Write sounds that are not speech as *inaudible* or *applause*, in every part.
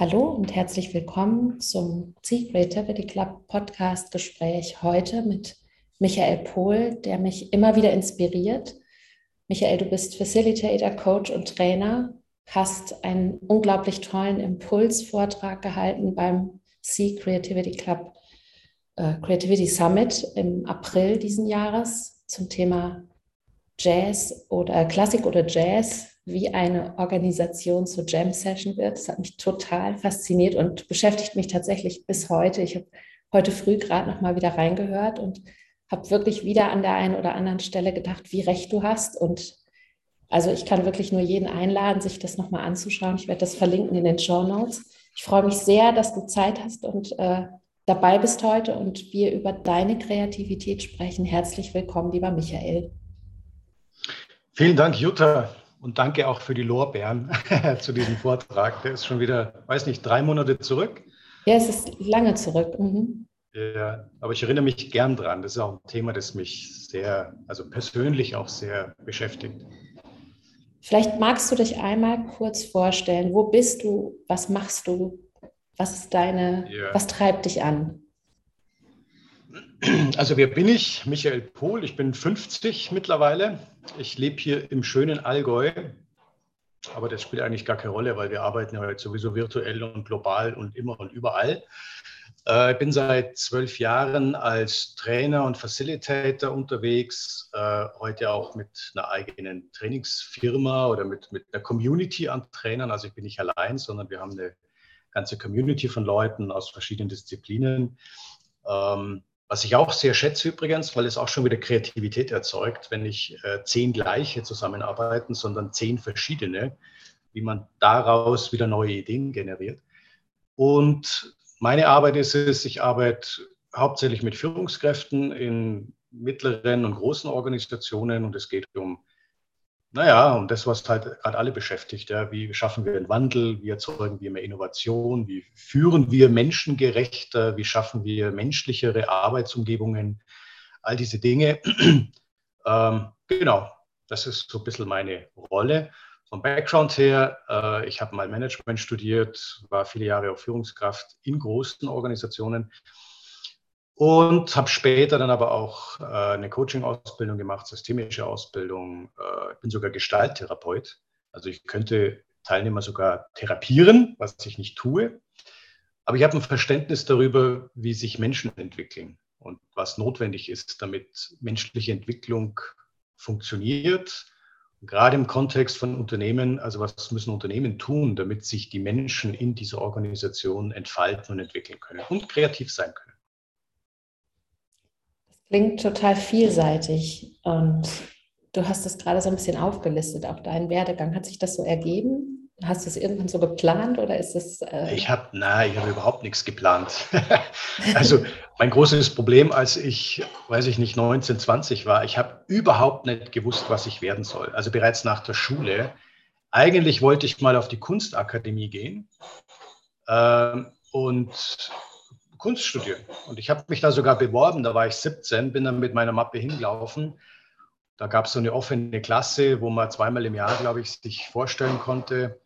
Hallo und herzlich willkommen zum Sea Creativity Club Podcast Gespräch heute mit Michael Pohl, der mich immer wieder inspiriert. Michael, du bist Facilitator, Coach und Trainer, hast einen unglaublich tollen Impulsvortrag gehalten beim Sea Creativity Club äh, Creativity Summit im April diesen Jahres zum Thema Jazz oder äh, Klassik oder Jazz wie eine Organisation zur Jam Session wird. Das hat mich total fasziniert und beschäftigt mich tatsächlich bis heute. Ich habe heute früh gerade noch mal wieder reingehört und habe wirklich wieder an der einen oder anderen Stelle gedacht, wie recht du hast. Und also ich kann wirklich nur jeden einladen, sich das noch mal anzuschauen. Ich werde das verlinken in den Show Notes. Ich freue mich sehr, dass du Zeit hast und äh, dabei bist heute und wir über deine Kreativität sprechen. Herzlich willkommen, lieber Michael. Vielen Dank, Jutta. Und danke auch für die Lorbeeren *laughs* zu diesem Vortrag. Der ist schon wieder, weiß nicht, drei Monate zurück. Ja, es ist lange zurück. Mhm. Ja, aber ich erinnere mich gern dran. Das ist auch ein Thema, das mich sehr, also persönlich auch sehr beschäftigt. Vielleicht magst du dich einmal kurz vorstellen. Wo bist du? Was machst du? Was ist deine, ja. was treibt dich an? Also wer bin ich? Michael Pohl, ich bin 50 mittlerweile. Ich lebe hier im schönen Allgäu, aber das spielt eigentlich gar keine Rolle, weil wir arbeiten ja heute sowieso virtuell und global und immer und überall. Äh, ich bin seit zwölf Jahren als Trainer und Facilitator unterwegs, äh, heute auch mit einer eigenen Trainingsfirma oder mit, mit einer Community an Trainern. Also ich bin nicht allein, sondern wir haben eine ganze Community von Leuten aus verschiedenen Disziplinen. Ähm, was ich auch sehr schätze übrigens, weil es auch schon wieder Kreativität erzeugt, wenn nicht äh, zehn gleiche zusammenarbeiten, sondern zehn verschiedene, wie man daraus wieder neue Ideen generiert. Und meine Arbeit ist es, ich arbeite hauptsächlich mit Führungskräften in mittleren und großen Organisationen und es geht um naja, und das, was halt gerade alle beschäftigt, ja, wie schaffen wir einen Wandel, wie erzeugen wir mehr Innovation, wie führen wir menschengerechter, wie schaffen wir menschlichere Arbeitsumgebungen, all diese Dinge. *clears throat* ähm, genau, das ist so ein bisschen meine Rolle. Vom Background her, äh, ich habe mal Management studiert, war viele Jahre auch Führungskraft in großen Organisationen und habe später dann aber auch äh, eine Coaching-Ausbildung gemacht, systemische Ausbildung. Äh, ich bin sogar Gestalttherapeut. Also ich könnte Teilnehmer sogar therapieren, was ich nicht tue. Aber ich habe ein Verständnis darüber, wie sich Menschen entwickeln und was notwendig ist, damit menschliche Entwicklung funktioniert. Und gerade im Kontext von Unternehmen, also was müssen Unternehmen tun, damit sich die Menschen in dieser Organisation entfalten und entwickeln können und kreativ sein können. Klingt total vielseitig und du hast es gerade so ein bisschen aufgelistet, auch deinen Werdegang. Hat sich das so ergeben? Hast du es irgendwann so geplant oder ist es? Äh ich habe, nein, ich habe überhaupt nichts geplant. *laughs* also mein großes Problem, als ich, weiß ich nicht, 19, 20 war, ich habe überhaupt nicht gewusst, was ich werden soll. Also bereits nach der Schule. Eigentlich wollte ich mal auf die Kunstakademie gehen. Ähm, und Kunst studieren. Und ich habe mich da sogar beworben, da war ich 17, bin dann mit meiner Mappe hingelaufen. Da gab es so eine offene Klasse, wo man zweimal im Jahr, glaube ich, sich vorstellen konnte.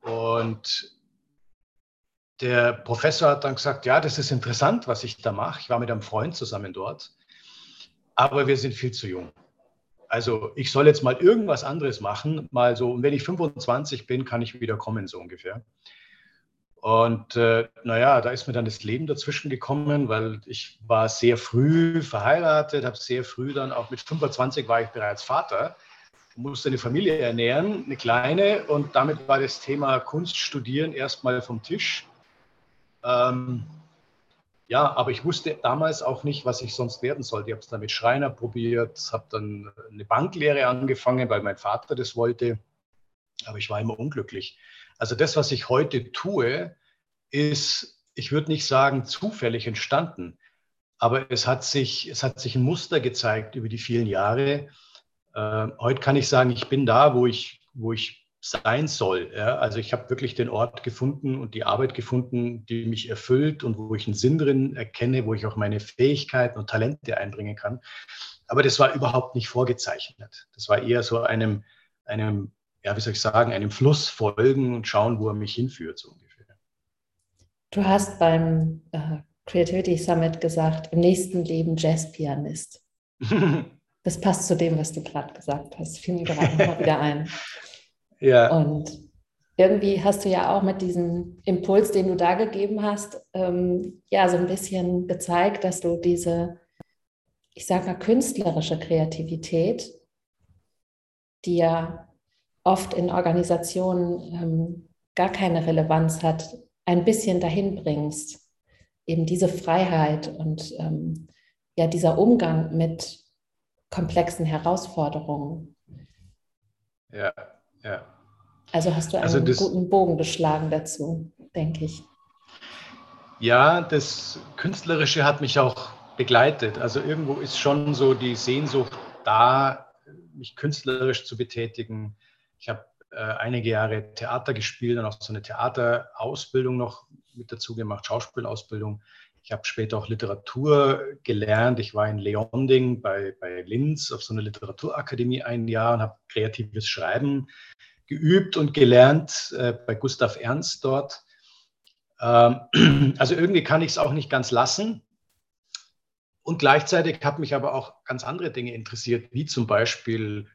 Und der Professor hat dann gesagt, ja, das ist interessant, was ich da mache. Ich war mit einem Freund zusammen dort, aber wir sind viel zu jung. Also ich soll jetzt mal irgendwas anderes machen, mal so, und wenn ich 25 bin, kann ich wieder kommen, so ungefähr. Und äh, naja, da ist mir dann das Leben dazwischen gekommen, weil ich war sehr früh verheiratet, habe sehr früh dann auch mit 25 war ich bereits Vater, musste eine Familie ernähren, eine kleine, und damit war das Thema Kunst studieren erstmal vom Tisch. Ähm, ja, aber ich wusste damals auch nicht, was ich sonst werden sollte. Ich habe es dann mit Schreiner probiert, habe dann eine Banklehre angefangen, weil mein Vater das wollte, aber ich war immer unglücklich. Also das, was ich heute tue, ist, ich würde nicht sagen zufällig entstanden, aber es hat sich, es hat sich ein Muster gezeigt über die vielen Jahre. Äh, heute kann ich sagen, ich bin da, wo ich, wo ich sein soll. Ja? Also ich habe wirklich den Ort gefunden und die Arbeit gefunden, die mich erfüllt und wo ich einen Sinn drin erkenne, wo ich auch meine Fähigkeiten und Talente einbringen kann. Aber das war überhaupt nicht vorgezeichnet. Das war eher so einem, einem ja, wie soll ich sagen, einem Fluss folgen und schauen, wo er mich hinführt, so ungefähr. Du hast beim äh, Creativity Summit gesagt, im nächsten Leben Jazzpianist. *laughs* das passt zu dem, was du gerade gesagt hast. Fiel mir gerade nochmal wieder ein. *laughs* Ja. Und irgendwie hast du ja auch mit diesem Impuls, den du da gegeben hast, ähm, ja, so ein bisschen gezeigt, dass du diese, ich sage mal, künstlerische Kreativität, die ja oft in Organisationen ähm, gar keine Relevanz hat, ein bisschen dahin bringst. Eben diese Freiheit und ähm, ja, dieser Umgang mit komplexen Herausforderungen. Ja, ja. Also hast du einen also das, guten Bogen geschlagen dazu, denke ich. Ja, das Künstlerische hat mich auch begleitet. Also irgendwo ist schon so die Sehnsucht da, mich künstlerisch zu betätigen. Ich habe äh, einige Jahre Theater gespielt und auch so eine Theaterausbildung noch mit dazu gemacht, Schauspielausbildung. Ich habe später auch Literatur gelernt. Ich war in Leonding bei, bei Linz auf so einer Literaturakademie ein Jahr und habe kreatives Schreiben geübt und gelernt äh, bei Gustav Ernst dort. Ähm, *clears throat* also irgendwie kann ich es auch nicht ganz lassen. Und gleichzeitig hat mich aber auch ganz andere Dinge interessiert, wie zum Beispiel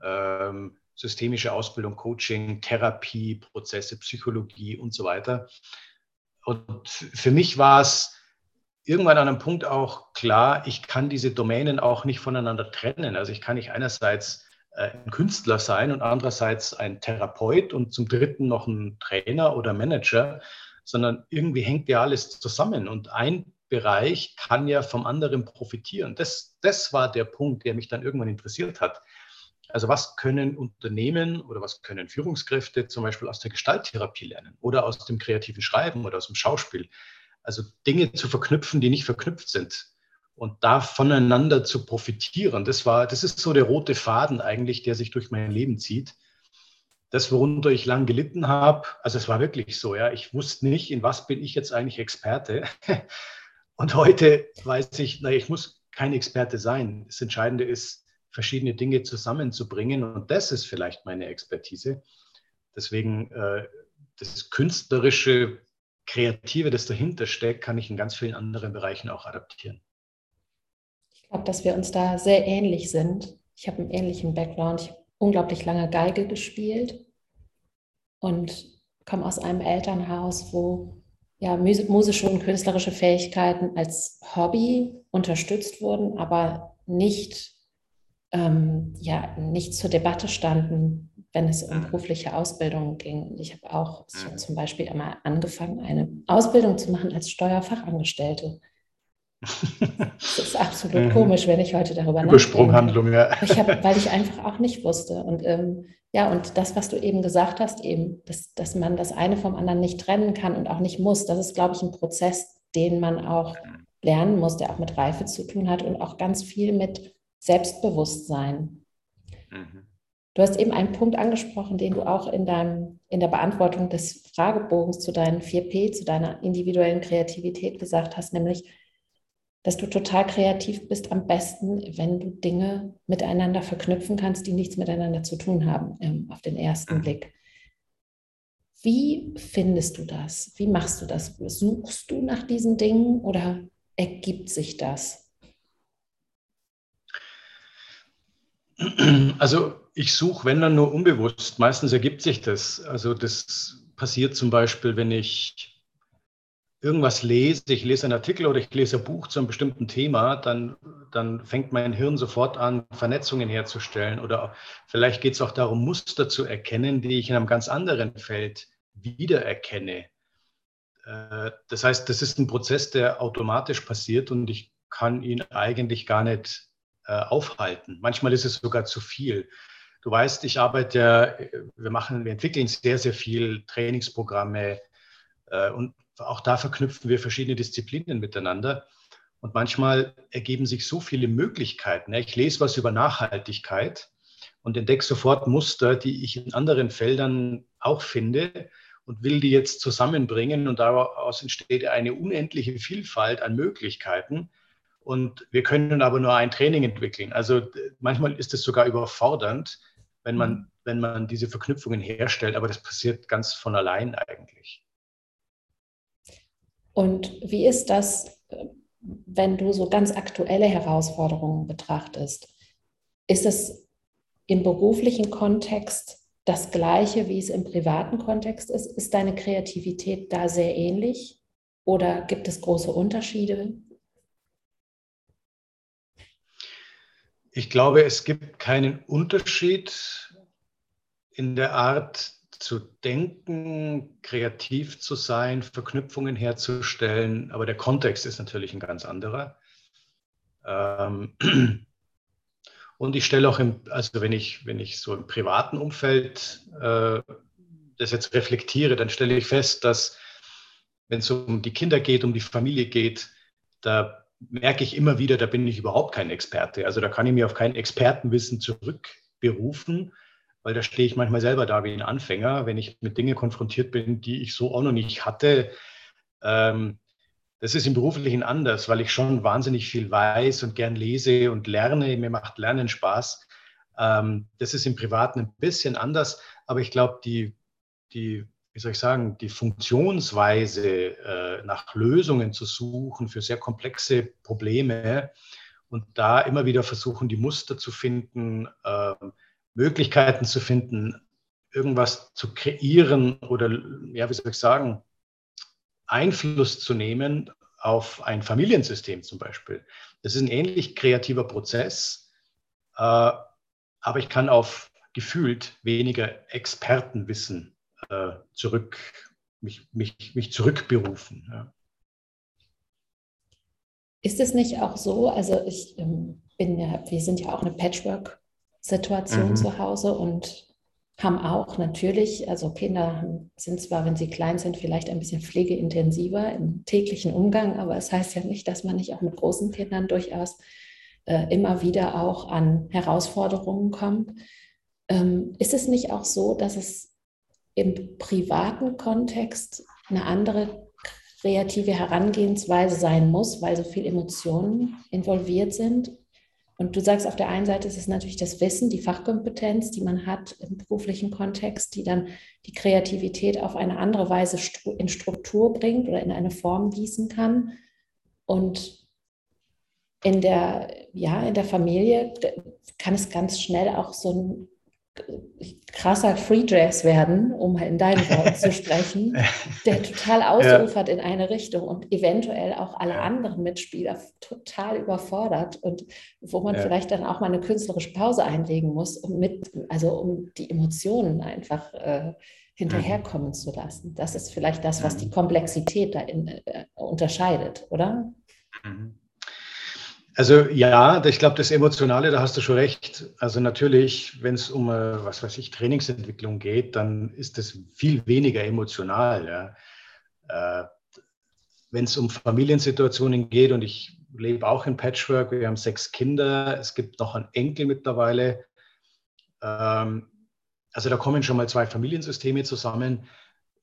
ähm, systemische Ausbildung, Coaching, Therapie, Prozesse, Psychologie und so weiter. Und für mich war es irgendwann an einem Punkt auch klar, ich kann diese Domänen auch nicht voneinander trennen. Also ich kann nicht einerseits äh, ein Künstler sein und andererseits ein Therapeut und zum dritten noch ein Trainer oder Manager, sondern irgendwie hängt ja alles zusammen und ein Bereich kann ja vom anderen profitieren. Das, das war der Punkt, der mich dann irgendwann interessiert hat. Also was können Unternehmen oder was können Führungskräfte zum Beispiel aus der Gestalttherapie lernen oder aus dem kreativen Schreiben oder aus dem Schauspiel? Also Dinge zu verknüpfen, die nicht verknüpft sind und da voneinander zu profitieren. Das war, das ist so der rote Faden eigentlich, der sich durch mein Leben zieht. Das, worunter ich lang gelitten habe, also es war wirklich so, ja, ich wusste nicht, in was bin ich jetzt eigentlich Experte. *laughs* Und heute weiß ich, na, ich muss kein Experte sein. Das Entscheidende ist, verschiedene Dinge zusammenzubringen. Und das ist vielleicht meine Expertise. Deswegen äh, das künstlerische, kreative, das dahinter steckt, kann ich in ganz vielen anderen Bereichen auch adaptieren. Ich glaube, dass wir uns da sehr ähnlich sind. Ich habe einen ähnlichen Background. Ich habe unglaublich lange Geige gespielt und komme aus einem Elternhaus, wo ja, musische und künstlerische Fähigkeiten als Hobby unterstützt wurden, aber nicht ähm, ja nicht zur Debatte standen, wenn es um berufliche Ausbildung ging. Ich habe auch so zum Beispiel einmal angefangen, eine Ausbildung zu machen als Steuerfachangestellte. *laughs* Das ist absolut mhm. komisch, wenn ich heute darüber nachdenke. Übersprunghandlung, ja. Ich hab, weil ich *laughs* einfach auch nicht wusste. Und ähm, ja, und das, was du eben gesagt hast, eben, dass, dass man das eine vom anderen nicht trennen kann und auch nicht muss, das ist, glaube ich, ein Prozess, den man auch lernen muss, der auch mit Reife zu tun hat und auch ganz viel mit Selbstbewusstsein. Mhm. Du hast eben einen Punkt angesprochen, den du auch in, deinem, in der Beantwortung des Fragebogens zu deinen 4P, zu deiner individuellen Kreativität gesagt hast, nämlich, dass du total kreativ bist am besten, wenn du Dinge miteinander verknüpfen kannst, die nichts miteinander zu tun haben, ähm, auf den ersten mhm. Blick. Wie findest du das? Wie machst du das? Suchst du nach diesen Dingen oder ergibt sich das? Also ich suche, wenn dann nur unbewusst. Meistens ergibt sich das. Also das passiert zum Beispiel, wenn ich irgendwas lese, ich lese einen Artikel oder ich lese ein Buch zu einem bestimmten Thema, dann, dann fängt mein Hirn sofort an, Vernetzungen herzustellen. Oder vielleicht geht es auch darum, Muster zu erkennen, die ich in einem ganz anderen Feld wiedererkenne. Äh, das heißt, das ist ein Prozess, der automatisch passiert und ich kann ihn eigentlich gar nicht aufhalten. Manchmal ist es sogar zu viel. Du weißt, ich arbeite ja, wir machen, wir entwickeln sehr, sehr viel Trainingsprogramme äh, und auch da verknüpfen wir verschiedene Disziplinen miteinander. Und manchmal ergeben sich so viele Möglichkeiten. Ich lese was über Nachhaltigkeit und entdecke sofort Muster, die ich in anderen Feldern auch finde und will die jetzt zusammenbringen. Und daraus entsteht eine unendliche Vielfalt an Möglichkeiten. Und wir können aber nur ein Training entwickeln. Also manchmal ist es sogar überfordernd, wenn man, mhm. wenn man diese Verknüpfungen herstellt, aber das passiert ganz von allein eigentlich. Und wie ist das, wenn du so ganz aktuelle Herausforderungen betrachtest? Ist es im beruflichen Kontext das Gleiche, wie es im privaten Kontext ist? Ist deine Kreativität da sehr ähnlich oder gibt es große Unterschiede? Ich glaube, es gibt keinen Unterschied in der Art zu denken, kreativ zu sein, Verknüpfungen herzustellen, aber der Kontext ist natürlich ein ganz anderer. Ähm, *clears throat* und ich stelle auch, im, also wenn ich, wenn ich so im privaten Umfeld äh, das jetzt reflektiere, dann stelle ich fest, dass wenn es um die Kinder geht, um die Familie geht, da merke ich immer wieder, da bin ich überhaupt kein Experte. Also da kann ich mir auf kein Expertenwissen zurückberufen, weil da stehe ich manchmal selber da wie ein Anfänger, wenn ich mit Dingen konfrontiert bin, die ich so auch noch nicht hatte. Ähm, das ist im Beruflichen anders, weil ich schon wahnsinnig viel weiß und gern lese und lerne. Mir macht Lernen Spaß. Ähm, das ist im Privaten ein bisschen anders, aber ich glaube, die, die, wie soll ich sagen, die Funktionsweise äh, nach Lösungen zu suchen für sehr komplexe Probleme und da immer wieder versuchen, die Muster zu finden, äh, Möglichkeiten zu finden, irgendwas zu kreieren oder, ja, wie soll ich sagen, Einfluss zu nehmen auf ein Familiensystem zum Beispiel. Das ist ein ähnlich kreativer Prozess, äh, aber ich kann auf gefühlt weniger Expertenwissen äh, zurück, mich, mich, mich zurückberufen. Ja. Ist es nicht auch so, also ich ähm, bin ja, wir sind ja auch eine Patchwork-Situation mhm. zu Hause und haben auch natürlich, also Kinder sind zwar, wenn sie klein sind, vielleicht ein bisschen pflegeintensiver im täglichen Umgang, aber es heißt ja nicht, dass man nicht auch mit großen Kindern durchaus äh, immer wieder auch an Herausforderungen kommt. Ähm, ist es nicht auch so, dass es im privaten Kontext eine andere kreative Herangehensweise sein muss, weil so viele Emotionen involviert sind und du sagst, auf der einen Seite ist es natürlich das Wissen, die Fachkompetenz, die man hat im beruflichen Kontext, die dann die Kreativität auf eine andere Weise in Struktur bringt oder in eine Form gießen kann. Und in der, ja, in der Familie kann es ganz schnell auch so ein krasser Free Jazz werden, um in deinen Worten zu sprechen, *laughs* der total ausufert ja. in eine Richtung und eventuell auch alle anderen Mitspieler total überfordert und wo man ja. vielleicht dann auch mal eine künstlerische Pause einlegen muss, um mit, also um die Emotionen einfach äh, hinterherkommen mhm. zu lassen. Das ist vielleicht das, was die mhm. Komplexität da in, äh, unterscheidet, oder? Mhm. Also ja, ich glaube, das Emotionale, da hast du schon recht. Also natürlich, wenn es um, äh, was weiß ich, Trainingsentwicklung geht, dann ist das viel weniger emotional. Ja. Äh, wenn es um Familiensituationen geht, und ich lebe auch in Patchwork, wir haben sechs Kinder, es gibt noch einen Enkel mittlerweile. Ähm, also da kommen schon mal zwei Familiensysteme zusammen.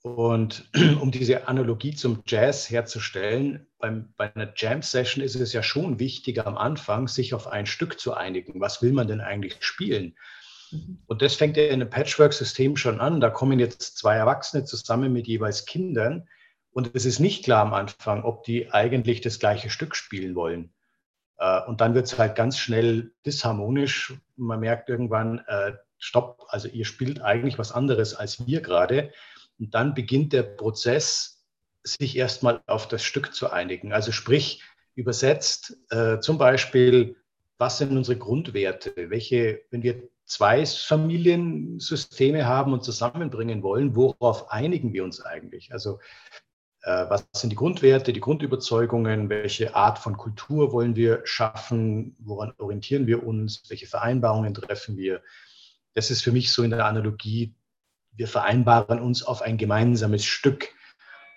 Und *clears throat* um diese Analogie zum Jazz herzustellen, beim, bei einer Jam-Session ist es ja schon wichtig am Anfang, sich auf ein Stück zu einigen. Was will man denn eigentlich spielen? Mhm. Und das fängt ja in einem Patchwork-System schon an. Da kommen jetzt zwei Erwachsene zusammen mit jeweils Kindern. Und es ist nicht klar am Anfang, ob die eigentlich das gleiche Stück spielen wollen. Äh, und dann wird es halt ganz schnell disharmonisch. Man merkt irgendwann, äh, stopp, also ihr spielt eigentlich was anderes als wir gerade. Und dann beginnt der Prozess, sich erstmal auf das Stück zu einigen. Also sprich, übersetzt äh, zum Beispiel, was sind unsere Grundwerte? Welche, wenn wir zwei Familiensysteme haben und zusammenbringen wollen, worauf einigen wir uns eigentlich? Also äh, was sind die Grundwerte, die Grundüberzeugungen? Welche Art von Kultur wollen wir schaffen? Woran orientieren wir uns? Welche Vereinbarungen treffen wir? Das ist für mich so in der Analogie wir vereinbaren uns auf ein gemeinsames Stück.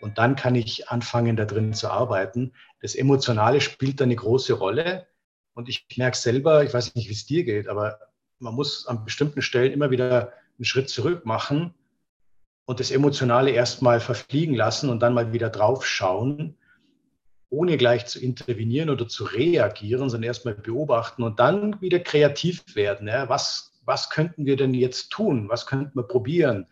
Und dann kann ich anfangen, da drin zu arbeiten. Das Emotionale spielt da eine große Rolle. Und ich merke selber, ich weiß nicht, wie es dir geht, aber man muss an bestimmten Stellen immer wieder einen Schritt zurück machen und das Emotionale erstmal verfliegen lassen und dann mal wieder drauf schauen, ohne gleich zu intervenieren oder zu reagieren, sondern erstmal beobachten und dann wieder kreativ werden. Ja, was was könnten wir denn jetzt tun? Was könnten wir probieren,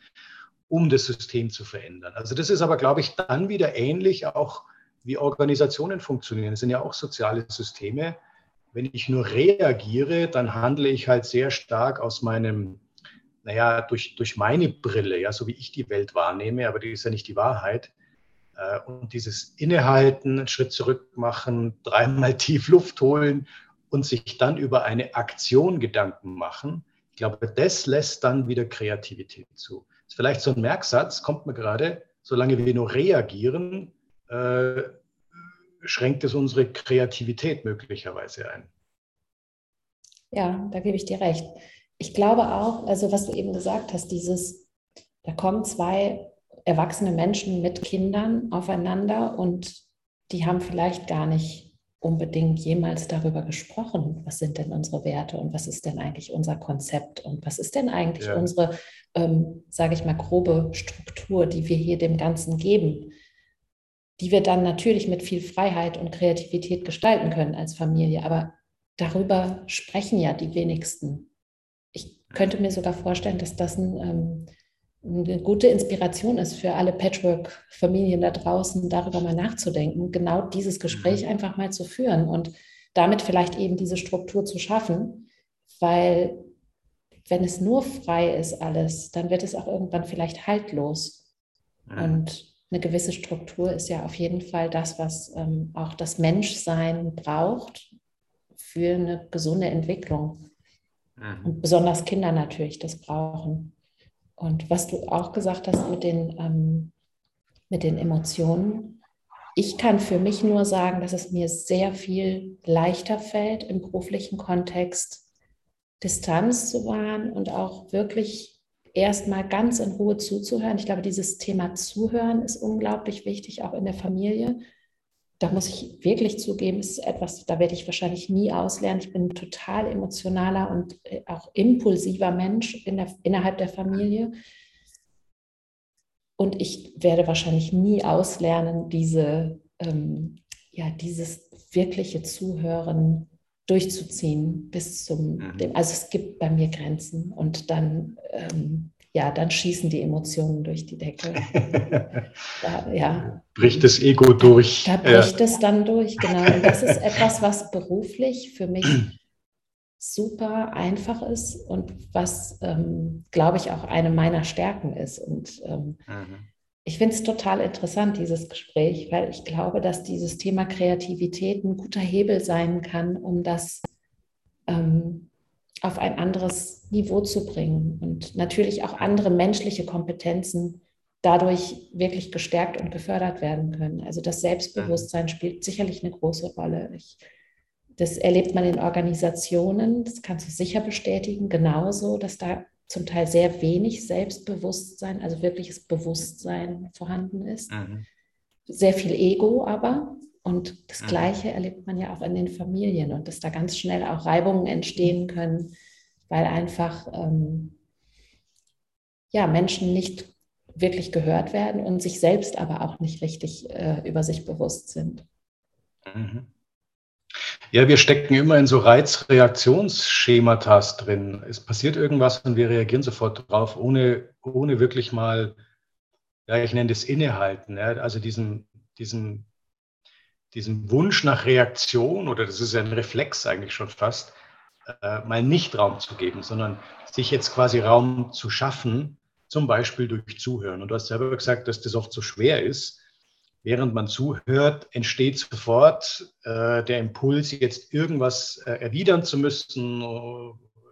um das System zu verändern? Also das ist aber, glaube ich, dann wieder ähnlich auch wie Organisationen funktionieren. Das sind ja auch soziale Systeme. Wenn ich nur reagiere, dann handle ich halt sehr stark aus meinem, naja, durch, durch meine Brille, ja, so wie ich die Welt wahrnehme, aber die ist ja nicht die Wahrheit. Äh, und dieses Innehalten, einen Schritt zurück machen, dreimal *laughs* tief Luft holen und sich dann über eine Aktion Gedanken machen, ich glaube, das lässt dann wieder Kreativität zu. Das ist vielleicht so ein Merksatz, kommt mir gerade, solange wir nur reagieren, äh, schränkt es unsere Kreativität möglicherweise ein. Ja, da gebe ich dir recht. Ich glaube auch, also was du eben gesagt hast, dieses, da kommen zwei erwachsene Menschen mit Kindern aufeinander und die haben vielleicht gar nicht unbedingt jemals darüber gesprochen, was sind denn unsere Werte und was ist denn eigentlich unser Konzept und was ist denn eigentlich ja. unsere, ähm, sage ich mal, grobe Struktur, die wir hier dem Ganzen geben, die wir dann natürlich mit viel Freiheit und Kreativität gestalten können als Familie. Aber darüber sprechen ja die wenigsten. Ich könnte mir sogar vorstellen, dass das ein ähm, eine gute Inspiration ist für alle Patchwork-Familien da draußen, darüber mal nachzudenken, genau dieses Gespräch mhm. einfach mal zu führen und damit vielleicht eben diese Struktur zu schaffen, weil wenn es nur frei ist alles, dann wird es auch irgendwann vielleicht haltlos. Mhm. Und eine gewisse Struktur ist ja auf jeden Fall das, was ähm, auch das Menschsein braucht für eine gesunde Entwicklung. Mhm. Und besonders Kinder natürlich das brauchen. Und was du auch gesagt hast mit den, ähm, mit den Emotionen, ich kann für mich nur sagen, dass es mir sehr viel leichter fällt, im beruflichen Kontext Distanz zu wahren und auch wirklich erstmal ganz in Ruhe zuzuhören. Ich glaube, dieses Thema Zuhören ist unglaublich wichtig, auch in der Familie da muss ich wirklich zugeben, ist etwas, da werde ich wahrscheinlich nie auslernen. Ich bin ein total emotionaler und äh, auch impulsiver Mensch in der, innerhalb der Familie. Und ich werde wahrscheinlich nie auslernen, diese, ähm, ja, dieses wirkliche Zuhören durchzuziehen bis zum, mhm. dem, also es gibt bei mir Grenzen und dann ähm, ja, dann schießen die Emotionen durch die Decke. *laughs* da, ja. Bricht das Ego durch. Da, da bricht ja. es dann durch, genau. Und das ist etwas, was beruflich für mich super einfach ist und was, ähm, glaube ich, auch eine meiner Stärken ist. Und ähm, mhm. ich finde es total interessant, dieses Gespräch, weil ich glaube, dass dieses Thema Kreativität ein guter Hebel sein kann, um das ähm, auf ein anderes Niveau zu bringen und natürlich auch andere menschliche Kompetenzen dadurch wirklich gestärkt und gefördert werden können. Also das Selbstbewusstsein spielt sicherlich eine große Rolle. Ich, das erlebt man in Organisationen, das kannst du sicher bestätigen, genauso, dass da zum Teil sehr wenig Selbstbewusstsein, also wirkliches Bewusstsein vorhanden ist. Mhm. Sehr viel Ego aber und das mhm. Gleiche erlebt man ja auch in den Familien und dass da ganz schnell auch Reibungen entstehen können, weil einfach ähm, ja, Menschen nicht wirklich gehört werden und sich selbst aber auch nicht richtig äh, über sich bewusst sind. Mhm. Ja, wir stecken immer in so Reizreaktionsschematas drin. Es passiert irgendwas und wir reagieren sofort drauf, ohne, ohne wirklich mal, ja, ich nenne das Innehalten, ja, also diesen, diesen diesem Wunsch nach Reaktion, oder das ist ja ein Reflex eigentlich schon fast, äh, mal nicht Raum zu geben, sondern sich jetzt quasi Raum zu schaffen, zum Beispiel durch Zuhören. Und du hast selber gesagt, dass das oft so schwer ist. Während man zuhört, entsteht sofort äh, der Impuls, jetzt irgendwas äh, erwidern zu müssen,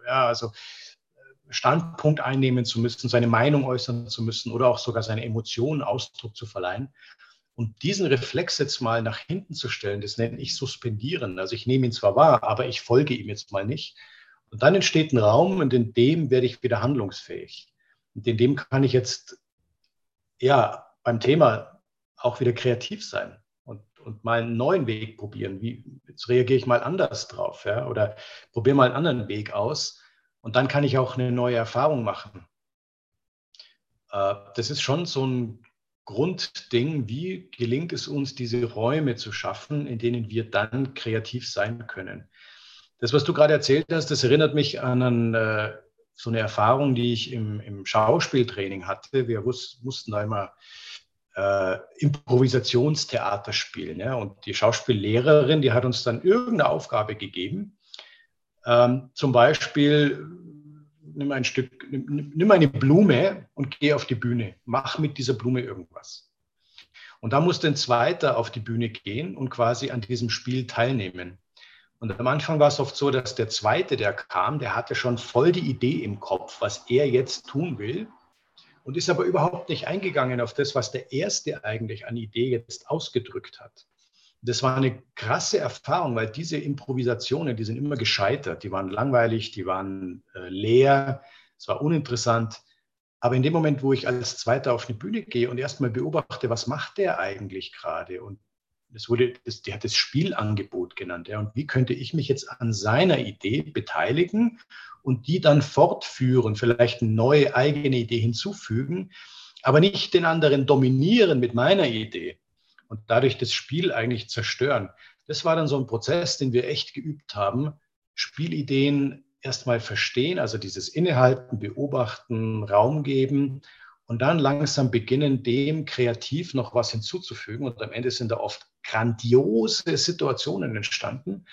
ja, also äh, Standpunkt einnehmen zu müssen, seine Meinung äußern zu müssen oder auch sogar seine Emotionen Ausdruck zu verleihen. Und diesen Reflex jetzt mal nach hinten zu stellen, das nenne ich suspendieren. Also ich nehme ihn zwar wahr, aber ich folge ihm jetzt mal nicht. Und dann entsteht ein Raum und in dem werde ich wieder handlungsfähig. Und in dem kann ich jetzt ja beim Thema auch wieder kreativ sein und, und mal einen neuen Weg probieren. Wie, jetzt reagiere ich mal anders drauf ja? oder probiere mal einen anderen Weg aus. Und dann kann ich auch eine neue Erfahrung machen. Äh, das ist schon so ein Grundding, wie gelingt es uns, diese Räume zu schaffen, in denen wir dann kreativ sein können. Das, was du gerade erzählt hast, das erinnert mich an einen, äh, so eine Erfahrung, die ich im, im Schauspieltraining hatte. Wir mussten da immer äh, Improvisationstheater spielen. Ja? Und die Schauspiellehrerin, die hat uns dann irgendeine Aufgabe gegeben. Ähm, zum Beispiel, nimm ein Stück, nimm, nimm eine Blume und geh auf die Bühne. Mach mit dieser Blume irgendwas. Und da musste ein Zweiter auf die Bühne gehen und quasi an diesem Spiel teilnehmen. Und am Anfang war es oft so, dass der Zweite, der kam, der hatte schon voll die Idee im Kopf, was er jetzt tun will und ist aber überhaupt nicht eingegangen auf das, was der Erste eigentlich an Idee jetzt ausgedrückt hat. Das war eine krasse Erfahrung, weil diese Improvisationen, die sind immer gescheitert, die waren langweilig, die waren äh, leer, es war uninteressant. Aber in dem Moment, wo ich als Zweiter auf eine Bühne gehe und erstmal beobachte, was macht der eigentlich gerade und das wurde, das, die hat das Spielangebot genannt. Ja. Und wie könnte ich mich jetzt an seiner Idee beteiligen und die dann fortführen, vielleicht eine neue eigene Idee hinzufügen, aber nicht den anderen dominieren mit meiner Idee und dadurch das Spiel eigentlich zerstören. Das war dann so ein Prozess, den wir echt geübt haben. Spielideen erstmal verstehen, also dieses Innehalten, Beobachten, Raum geben und dann langsam beginnen, dem kreativ noch was hinzuzufügen. Und am Ende sind da oft grandiose Situationen entstanden.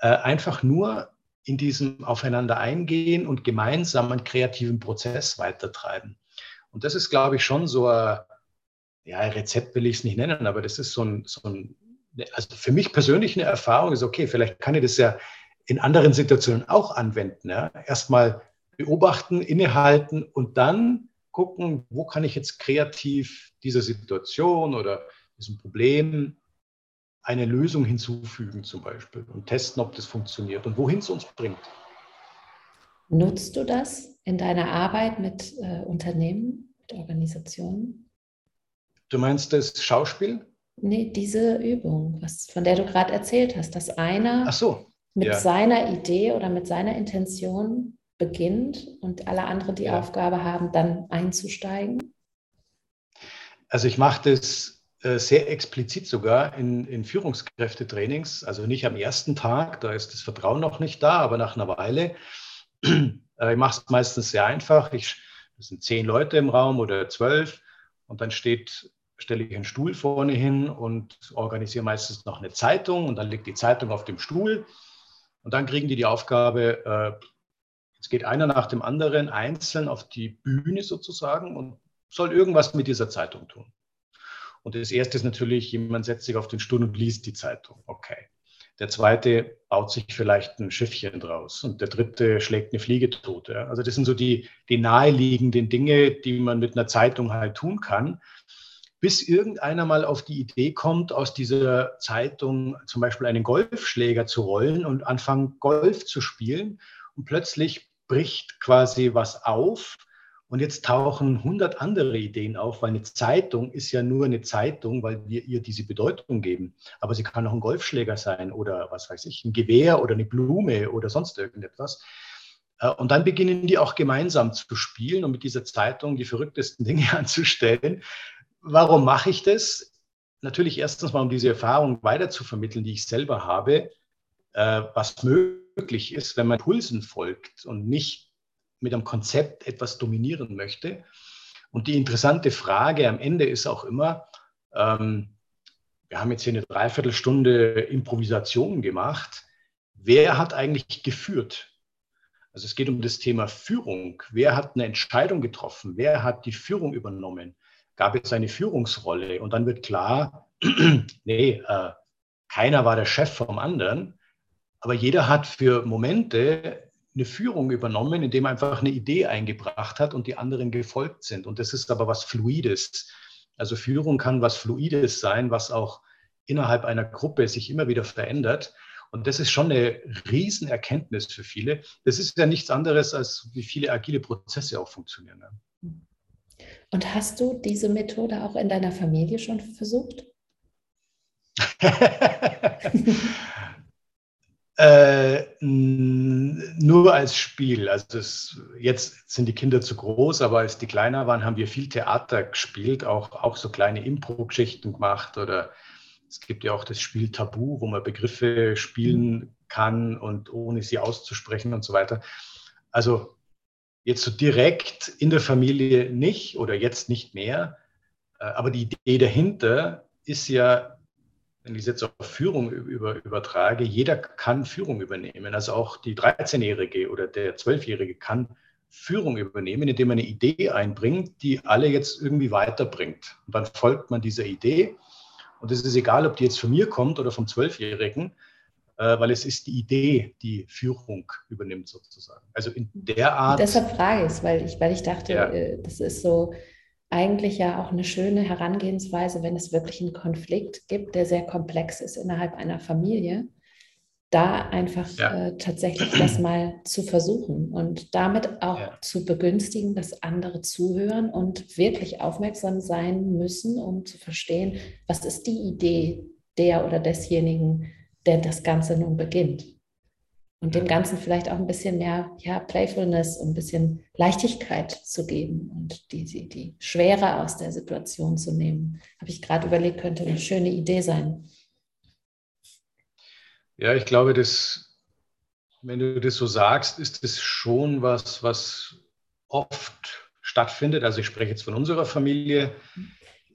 Äh, einfach nur in diesem Aufeinander eingehen und gemeinsam einen kreativen Prozess weitertreiben. Und das ist, glaube ich, schon so ein, ja, Rezept will ich es nicht nennen, aber das ist so ein, so ein, also für mich persönlich eine Erfahrung ist, okay, vielleicht kann ich das ja in anderen Situationen auch anwenden. Ja? Erstmal beobachten, innehalten und dann gucken, wo kann ich jetzt kreativ dieser Situation oder diesem Problem eine Lösung hinzufügen zum Beispiel und testen, ob das funktioniert und wohin es uns bringt. Nutzt du das in deiner Arbeit mit äh, Unternehmen, mit Organisationen? Du meinst das Schauspiel? Nee, diese Übung, was, von der du gerade erzählt hast, dass einer so, mit ja. seiner Idee oder mit seiner Intention beginnt und alle anderen die ja. Aufgabe haben, dann einzusteigen? Also ich mache das äh, sehr explizit sogar in, in Führungskräftetrainings, also nicht am ersten Tag, da ist das Vertrauen noch nicht da, aber nach einer Weile. *clears throat* Äh, ich mache es meistens sehr einfach. Ich, es sind zehn Leute im Raum oder zwölf und dann steht, stelle ich einen Stuhl vorne hin und organisiere meistens noch eine Zeitung und dann liegt die Zeitung auf dem Stuhl und dann kriegen die die Aufgabe, äh, Jetzt geht einer nach dem anderen einzeln auf die Bühne sozusagen und soll irgendwas mit dieser Zeitung tun. Und das erste ist natürlich, jemand setzt sich auf den Stuhl und liest die Zeitung. Okay. Der zweite baut sich vielleicht ein Schiffchen draus und der dritte schlägt eine Fliege tot. Ja. Also das sind so die, die naheliegenden Dinge, die man mit einer Zeitung halt tun kann, bis irgendeiner mal auf die Idee kommt, aus dieser Zeitung zum Beispiel einen Golfschläger zu rollen und anfangen, Golf zu spielen. Und plötzlich bricht quasi was auf und jetzt tauchen hundert andere Ideen auf, weil eine Zeitung ist ja nur eine Zeitung, weil wir ihr diese Bedeutung geben. Aber sie kann auch ein Golfschläger sein oder was weiß ich, ein Gewehr oder eine Blume oder sonst irgendetwas. Äh, und dann beginnen die auch gemeinsam zu spielen und mit dieser Zeitung die verrücktesten *laughs* Dinge anzustellen. Warum mache ich das? Natürlich erstens mal, um diese Erfahrung weiter zu vermitteln, die ich selber habe, äh, was möglich ist, wenn man Pulsen folgt und nicht mit einem Konzept etwas dominieren möchte. Und die interessante Frage am Ende ist auch immer, ähm, wir haben jetzt hier eine Dreiviertelstunde Improvisation gemacht. Wer hat eigentlich geführt? Also es geht um das Thema Führung. Wer hat eine Entscheidung getroffen? Wer hat die Führung übernommen? Gab es eine Führungsrolle? Und dann wird klar, *clears throat* nee, äh, keiner war der Chef vom anderen, aber jeder hat für Momente eine Führung übernommen, indem er einfach eine Idee eingebracht hat und die anderen gefolgt sind. Und das ist aber was Fluides. Also Führung kann was Fluides sein, was auch innerhalb einer Gruppe sich immer wieder verändert. Und das ist schon eine Riesenerkenntnis für viele. Das ist ja nichts anderes, als wie viele agile Prozesse auch funktionieren. Und hast du diese Methode auch in deiner Familie schon versucht? *laughs* Äh, nur als Spiel. Also es, jetzt sind die Kinder zu groß, aber als die kleiner waren, haben wir viel Theater gespielt, auch, auch so kleine Impro-Geschichten gemacht oder es gibt ja auch das Spiel Tabu, wo man Begriffe spielen kann und ohne sie auszusprechen und so weiter. Also jetzt so direkt in der Familie nicht oder jetzt nicht mehr. Äh, aber die Idee dahinter ist ja, wenn ich es jetzt auf Führung über, übertrage, jeder kann Führung übernehmen. Also auch die 13-Jährige oder der 12-Jährige kann Führung übernehmen, indem man eine Idee einbringt, die alle jetzt irgendwie weiterbringt. Und dann folgt man dieser Idee. Und es ist egal, ob die jetzt von mir kommt oder vom Zwölfjährigen, äh, weil es ist die Idee, die Führung übernimmt sozusagen. Also in der Art. Deshalb frage ich es, weil ich, weil ich dachte, ja. Äh, das ist so eigentlich ja auch eine schöne Herangehensweise, wenn es wirklich einen Konflikt gibt, der sehr komplex ist innerhalb einer Familie, da einfach ja. äh, tatsächlich das mal zu versuchen und damit auch ja. zu begünstigen, dass andere zuhören und wirklich aufmerksam sein müssen, um zu verstehen, was ist die Idee der oder desjenigen, der das Ganze nun beginnt. Und dem Ganzen vielleicht auch ein bisschen mehr ja, Playfulness und ein bisschen Leichtigkeit zu geben und die, die, die Schwere aus der Situation zu nehmen. Habe ich gerade überlegt, könnte eine schöne Idee sein. Ja, ich glaube, das, wenn du das so sagst, ist das schon was, was oft stattfindet. Also ich spreche jetzt von unserer Familie,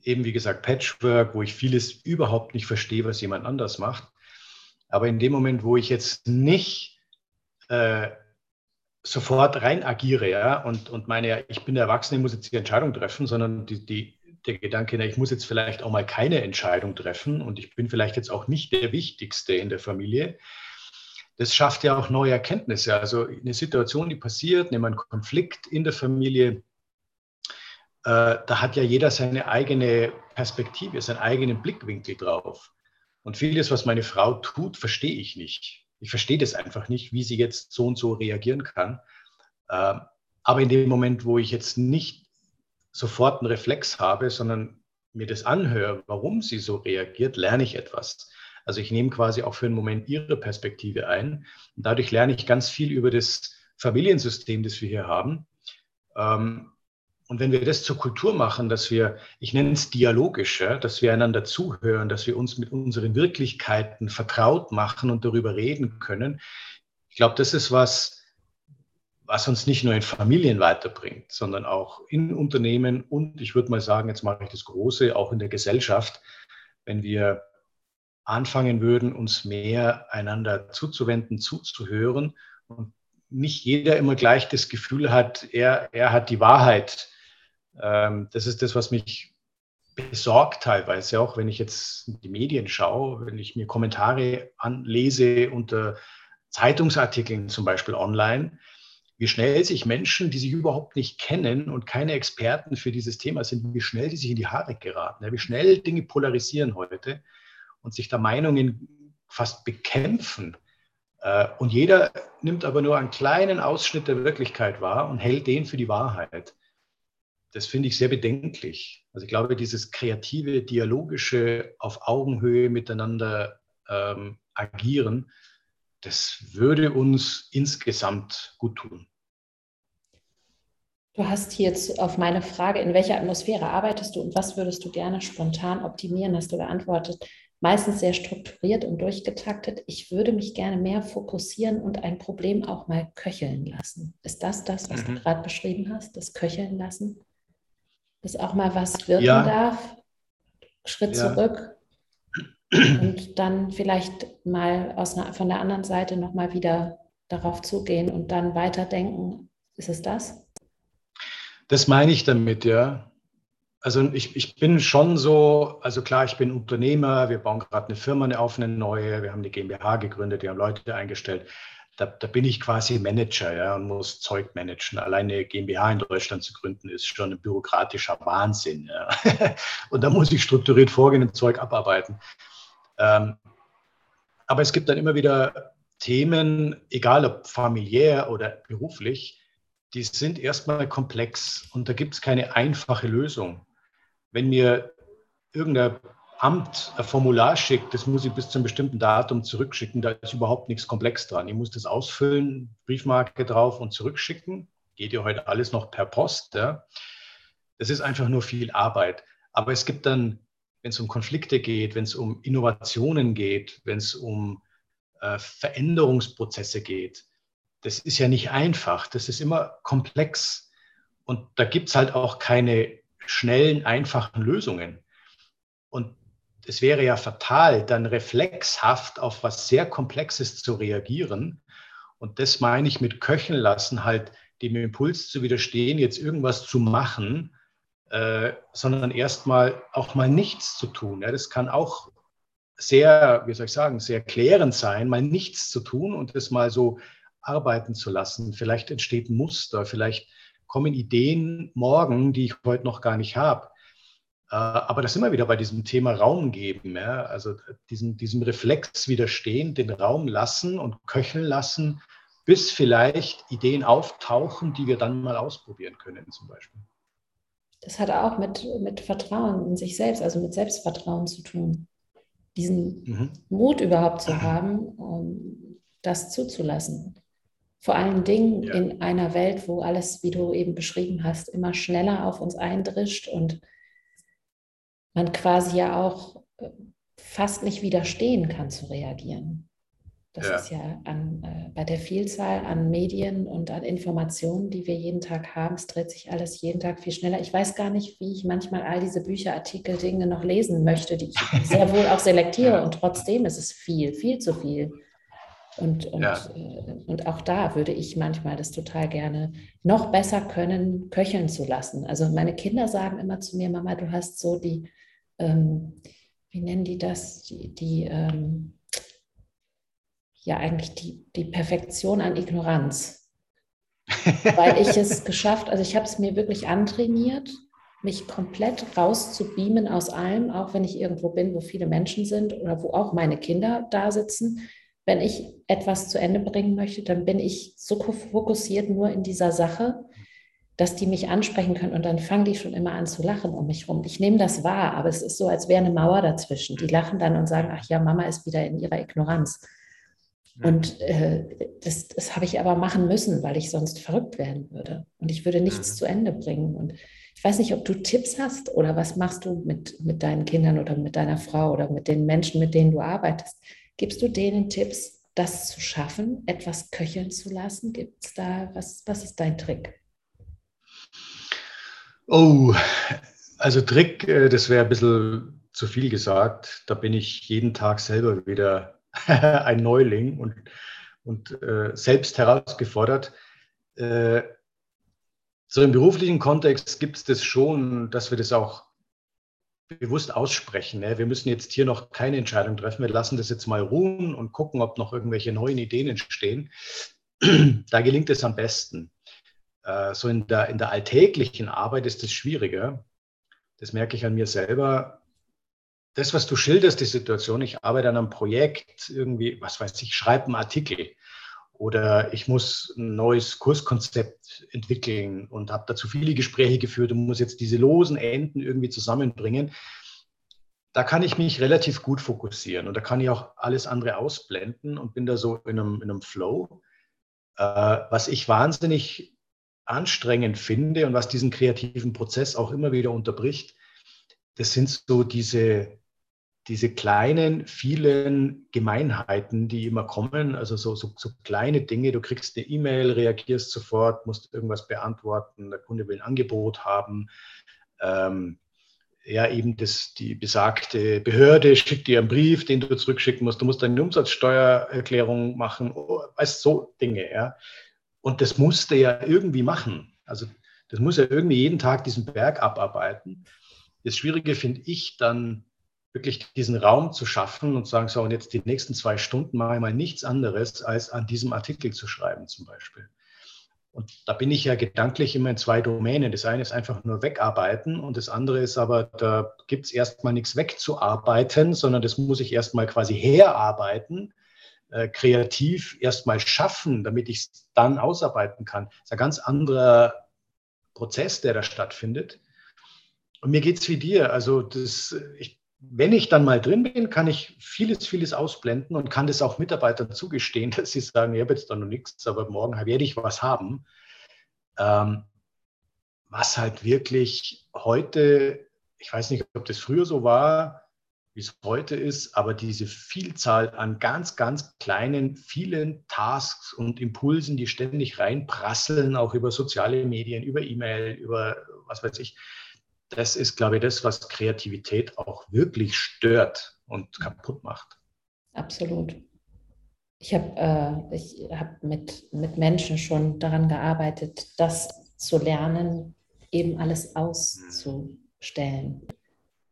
eben wie gesagt Patchwork, wo ich vieles überhaupt nicht verstehe, was jemand anders macht. Aber in dem Moment, wo ich jetzt nicht äh, sofort rein agiere ja, und, und meine, ich bin der Erwachsene, ich muss jetzt die Entscheidung treffen, sondern die, die, der Gedanke, ich muss jetzt vielleicht auch mal keine Entscheidung treffen und ich bin vielleicht jetzt auch nicht der Wichtigste in der Familie. Das schafft ja auch neue Erkenntnisse. Also eine Situation, die passiert, nehmen wir einen Konflikt in der Familie, äh, da hat ja jeder seine eigene Perspektive, seinen eigenen Blickwinkel drauf. Und vieles, was meine Frau tut, verstehe ich nicht. Ich verstehe das einfach nicht, wie sie jetzt so und so reagieren kann. Ähm, aber in dem Moment, wo ich jetzt nicht sofort einen Reflex habe, sondern mir das anhöre, warum sie so reagiert, lerne ich etwas. Also ich nehme quasi auch für einen Moment ihre Perspektive ein. Und dadurch lerne ich ganz viel über das Familiensystem, das wir hier haben. Ähm, und wenn wir das zur Kultur machen, dass wir, ich nenne es dialogisch, ja, dass wir einander zuhören, dass wir uns mit unseren Wirklichkeiten vertraut machen und darüber reden können, ich glaube, das ist was, was uns nicht nur in Familien weiterbringt, sondern auch in Unternehmen und ich würde mal sagen, jetzt mache ich das Große, auch in der Gesellschaft, wenn wir anfangen würden, uns mehr einander zuzuwenden, zuzuhören und nicht jeder immer gleich das Gefühl hat, er, er hat die Wahrheit ähm, das ist das, was mich besorgt teilweise, auch wenn ich jetzt die Medien schaue, wenn ich mir Kommentare anlese unter Zeitungsartikeln zum Beispiel online, wie schnell sich Menschen, die sich überhaupt nicht kennen und keine Experten für dieses Thema sind, wie schnell die sich in die Haare geraten, wie schnell Dinge polarisieren heute und sich da Meinungen fast bekämpfen. Äh, und jeder nimmt aber nur einen kleinen Ausschnitt der Wirklichkeit wahr und hält den für die Wahrheit das finde ich sehr bedenklich. Also ich glaube, dieses kreative, dialogische, auf Augenhöhe miteinander ähm, agieren, das würde uns insgesamt gut tun. Du hast hier jetzt auf meine Frage, in welcher Atmosphäre arbeitest du und was würdest du gerne spontan optimieren, hast du geantwortet. Meistens sehr strukturiert und durchgetaktet. Ich würde mich gerne mehr fokussieren und ein Problem auch mal köcheln lassen. Ist das das, was mhm. du gerade beschrieben hast, das Köcheln lassen? Dass auch mal was wirken ja. darf, Schritt ja. zurück und dann vielleicht mal aus einer, von der anderen Seite nochmal wieder darauf zugehen und dann weiterdenken. Ist es das? Das meine ich damit, ja. Also ich, ich bin schon so, also klar, ich bin Unternehmer, wir bauen gerade eine Firma auf, eine neue, wir haben eine GmbH gegründet, wir haben Leute eingestellt da, da, bin ich quasi Manager ja, und muss Zeug managen. Alleine GmbH in Deutschland zu gründen, ist schon ein bürokratischer Wahnsinn. Ja. *laughs* und da muss ich strukturiert vorgehen und Zeug abarbeiten. Ähm, aber es gibt dann immer wieder Themen, egal ob familiär oder beruflich, die sind erstmal komplex und da gibt es keine einfache Lösung. Wenn mir irgendein Amt ein Formular schickt, das muss ich bis zu einem bestimmten Datum zurückschicken. Da ist überhaupt nichts komplex dran. Ich muss das ausfüllen, Briefmarke drauf und zurückschicken. Geht ja heute alles noch per Post. Ja. Das ist einfach nur viel Arbeit. Aber es gibt dann, wenn es um Konflikte geht, wenn es um Innovationen geht, wenn es um äh, Veränderungsprozesse geht, das ist ja nicht einfach. Das ist immer komplex. Und da gibt es halt auch keine schnellen, einfachen Lösungen. Es wäre ja fatal, dann reflexhaft auf was sehr Komplexes zu reagieren. Und das meine ich mit köcheln lassen, halt dem Impuls zu widerstehen, jetzt irgendwas zu machen, äh, sondern erstmal auch mal nichts zu tun. Ja, das kann auch sehr, wie soll ich sagen, sehr klärend sein, mal nichts zu tun und das mal so arbeiten zu lassen. Vielleicht entsteht ein Muster, vielleicht kommen Ideen morgen, die ich heute noch gar nicht habe. Äh, aber das immer wieder bei diesem Thema Raum geben, ja? also diesem, diesem Reflex widerstehen, den Raum lassen und köcheln lassen, bis vielleicht Ideen auftauchen, die wir dann mal ausprobieren können, zum Beispiel. Das hat auch mit, mit Vertrauen in sich selbst, also mit Selbstvertrauen zu tun. Diesen mhm. Mut überhaupt zu haben, um das zuzulassen. Vor allen Dingen ja. in einer Welt, wo alles, wie du eben beschrieben hast, immer schneller auf uns eindrischt und man quasi ja auch äh, fast nicht widerstehen kann zu reagieren. Das ja. ist ja an, äh, bei der Vielzahl an Medien und an Informationen, die wir jeden Tag haben, es dreht sich alles jeden Tag viel schneller. Ich weiß gar nicht, wie ich manchmal all diese Bücher, Artikel, Dinge noch lesen möchte, die ich *laughs* sehr wohl auch selektiere. Und trotzdem ist es viel, viel zu viel. Und, und, ja. äh, und auch da würde ich manchmal das total gerne noch besser können, köcheln zu lassen. Also meine Kinder sagen immer zu mir, Mama, du hast so die, ähm, wie nennen die das, die, die ähm, ja eigentlich die, die Perfektion an Ignoranz. *laughs* Weil ich es geschafft, also ich habe es mir wirklich antrainiert, mich komplett rauszubeamen aus allem, auch wenn ich irgendwo bin, wo viele Menschen sind oder wo auch meine Kinder da sitzen. Wenn ich etwas zu Ende bringen möchte, dann bin ich so fokussiert nur in dieser Sache, dass die mich ansprechen können und dann fangen die schon immer an zu lachen um mich rum. Ich nehme das wahr, aber es ist so, als wäre eine Mauer dazwischen. Die lachen dann und sagen, ach ja, Mama ist wieder in ihrer Ignoranz. Und äh, das, das habe ich aber machen müssen, weil ich sonst verrückt werden würde. Und ich würde nichts mhm. zu Ende bringen. Und ich weiß nicht, ob du Tipps hast oder was machst du mit, mit deinen Kindern oder mit deiner Frau oder mit den Menschen, mit denen du arbeitest. Gibst du denen Tipps, das zu schaffen, etwas köcheln zu lassen? Gibt es da, was, was ist dein Trick? Oh, also Trick, äh, das wäre ein bisschen zu viel gesagt. Da bin ich jeden Tag selber wieder *laughs* ein Neuling und, und äh, selbst herausgefordert. Äh, so im beruflichen Kontext gibt es das schon, dass wir das auch bewusst aussprechen. Ne? Wir müssen jetzt hier noch keine Entscheidung treffen. Wir lassen das jetzt mal ruhen und gucken, ob noch irgendwelche neuen Ideen entstehen. *clears throat* da gelingt es am besten. Äh, so in der, in der alltäglichen Arbeit ist es schwieriger. Das merke ich an mir selber das, was du schilderst, die Situation, ich arbeite an einem Projekt, irgendwie, was weiß ich, schreibe einen Artikel oder ich muss ein neues Kurskonzept entwickeln und habe dazu viele Gespräche geführt und muss jetzt diese losen Enden irgendwie zusammenbringen. Da kann ich mich relativ gut fokussieren und da kann ich auch alles andere ausblenden und bin da so in einem, in einem Flow. Äh, was ich wahnsinnig anstrengend finde und was diesen kreativen Prozess auch immer wieder unterbricht, das sind so diese diese kleinen, vielen Gemeinheiten, die immer kommen, also so, so, so kleine Dinge, du kriegst eine E-Mail, reagierst sofort, musst irgendwas beantworten, der Kunde will ein Angebot haben. Ähm, ja, eben das, die besagte Behörde schickt dir einen Brief, den du zurückschicken musst. Du musst deine Umsatzsteuererklärung machen, oh, weißt so Dinge, ja. Und das musst du ja irgendwie machen. Also das muss ja irgendwie jeden Tag diesen Berg abarbeiten. Das Schwierige finde ich dann, wirklich diesen Raum zu schaffen und zu sagen, so, und jetzt die nächsten zwei Stunden mache ich mal nichts anderes, als an diesem Artikel zu schreiben zum Beispiel. Und da bin ich ja gedanklich immer in zwei Domänen. Das eine ist einfach nur wegarbeiten und das andere ist aber, da gibt es erstmal nichts wegzuarbeiten, sondern das muss ich erstmal quasi herarbeiten, äh, kreativ erstmal schaffen, damit ich es dann ausarbeiten kann. Das ist ein ganz anderer Prozess, der da stattfindet. Und mir geht es wie dir. Also das, ich wenn ich dann mal drin bin, kann ich vieles, vieles ausblenden und kann das auch Mitarbeitern zugestehen, *laughs* dass sie sagen, ich habe jetzt da noch nichts, aber morgen werde ich was haben. Ähm, was halt wirklich heute, ich weiß nicht, ob das früher so war, wie es heute ist, aber diese Vielzahl an ganz, ganz kleinen, vielen Tasks und Impulsen, die ständig reinprasseln, auch über soziale Medien, über E-Mail, über was weiß ich, das ist, glaube ich, das, was Kreativität auch wirklich stört und kaputt macht. Absolut. Ich habe äh, hab mit, mit Menschen schon daran gearbeitet, das zu lernen, eben alles auszustellen.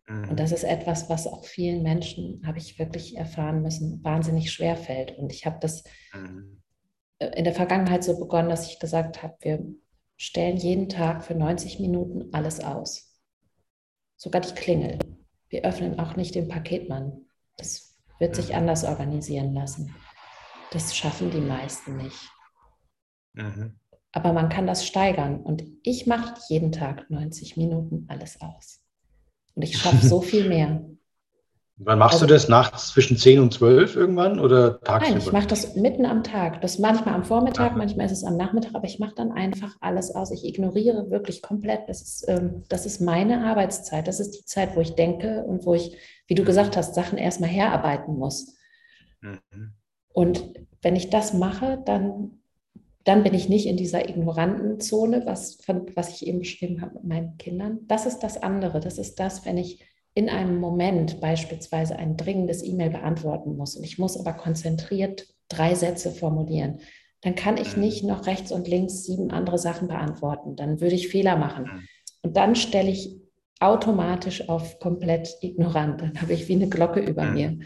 Mhm. Und das ist etwas, was auch vielen Menschen, habe ich wirklich erfahren müssen, wahnsinnig schwer fällt. Und ich habe das mhm. in der Vergangenheit so begonnen, dass ich gesagt habe, wir stellen jeden Tag für 90 Minuten alles aus. Sogar die Klingel. Wir öffnen auch nicht den Paketmann. Das wird sich mhm. anders organisieren lassen. Das schaffen die meisten nicht. Mhm. Aber man kann das steigern. Und ich mache jeden Tag 90 Minuten alles aus. Und ich schaffe so viel mehr. *laughs* Wann machst also, du das? Nachts zwischen 10 und 12 irgendwann oder tagsüber? Nein, ich mache das mitten am Tag. Das manchmal am Vormittag, Aha. manchmal ist es am Nachmittag, aber ich mache dann einfach alles aus. Ich ignoriere wirklich komplett. Das ist, ähm, das ist meine Arbeitszeit. Das ist die Zeit, wo ich denke und wo ich, wie du gesagt hast, Sachen erstmal herarbeiten muss. Mhm. Und wenn ich das mache, dann, dann bin ich nicht in dieser ignoranten Zone, was, von, was ich eben beschrieben habe mit meinen Kindern. Das ist das andere. Das ist das, wenn ich in einem Moment beispielsweise ein dringendes E-Mail beantworten muss und ich muss aber konzentriert drei Sätze formulieren, dann kann ich mhm. nicht noch rechts und links sieben andere Sachen beantworten. Dann würde ich Fehler machen. Mhm. Und dann stelle ich automatisch auf komplett ignorant. Dann habe ich wie eine Glocke über mhm. mir.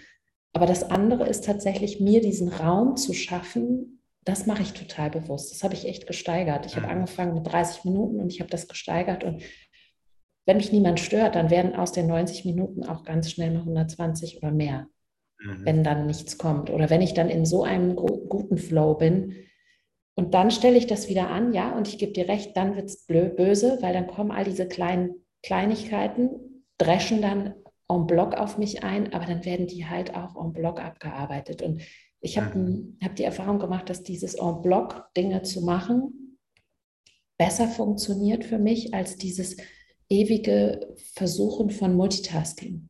Aber das andere ist tatsächlich, mir diesen Raum zu schaffen, das mache ich total bewusst. Das habe ich echt gesteigert. Ich habe angefangen mit 30 Minuten und ich habe das gesteigert und wenn mich niemand stört, dann werden aus den 90 Minuten auch ganz schnell noch 120 oder mehr, mhm. wenn dann nichts kommt. Oder wenn ich dann in so einem guten Flow bin. Und dann stelle ich das wieder an, ja, und ich gebe dir recht, dann wird es böse, weil dann kommen all diese kleinen Kleinigkeiten, dreschen dann en bloc auf mich ein, aber dann werden die halt auch en bloc abgearbeitet. Und ich habe mhm. hab die Erfahrung gemacht, dass dieses en bloc Dinge zu machen besser funktioniert für mich als dieses ewige Versuchen von Multitasking.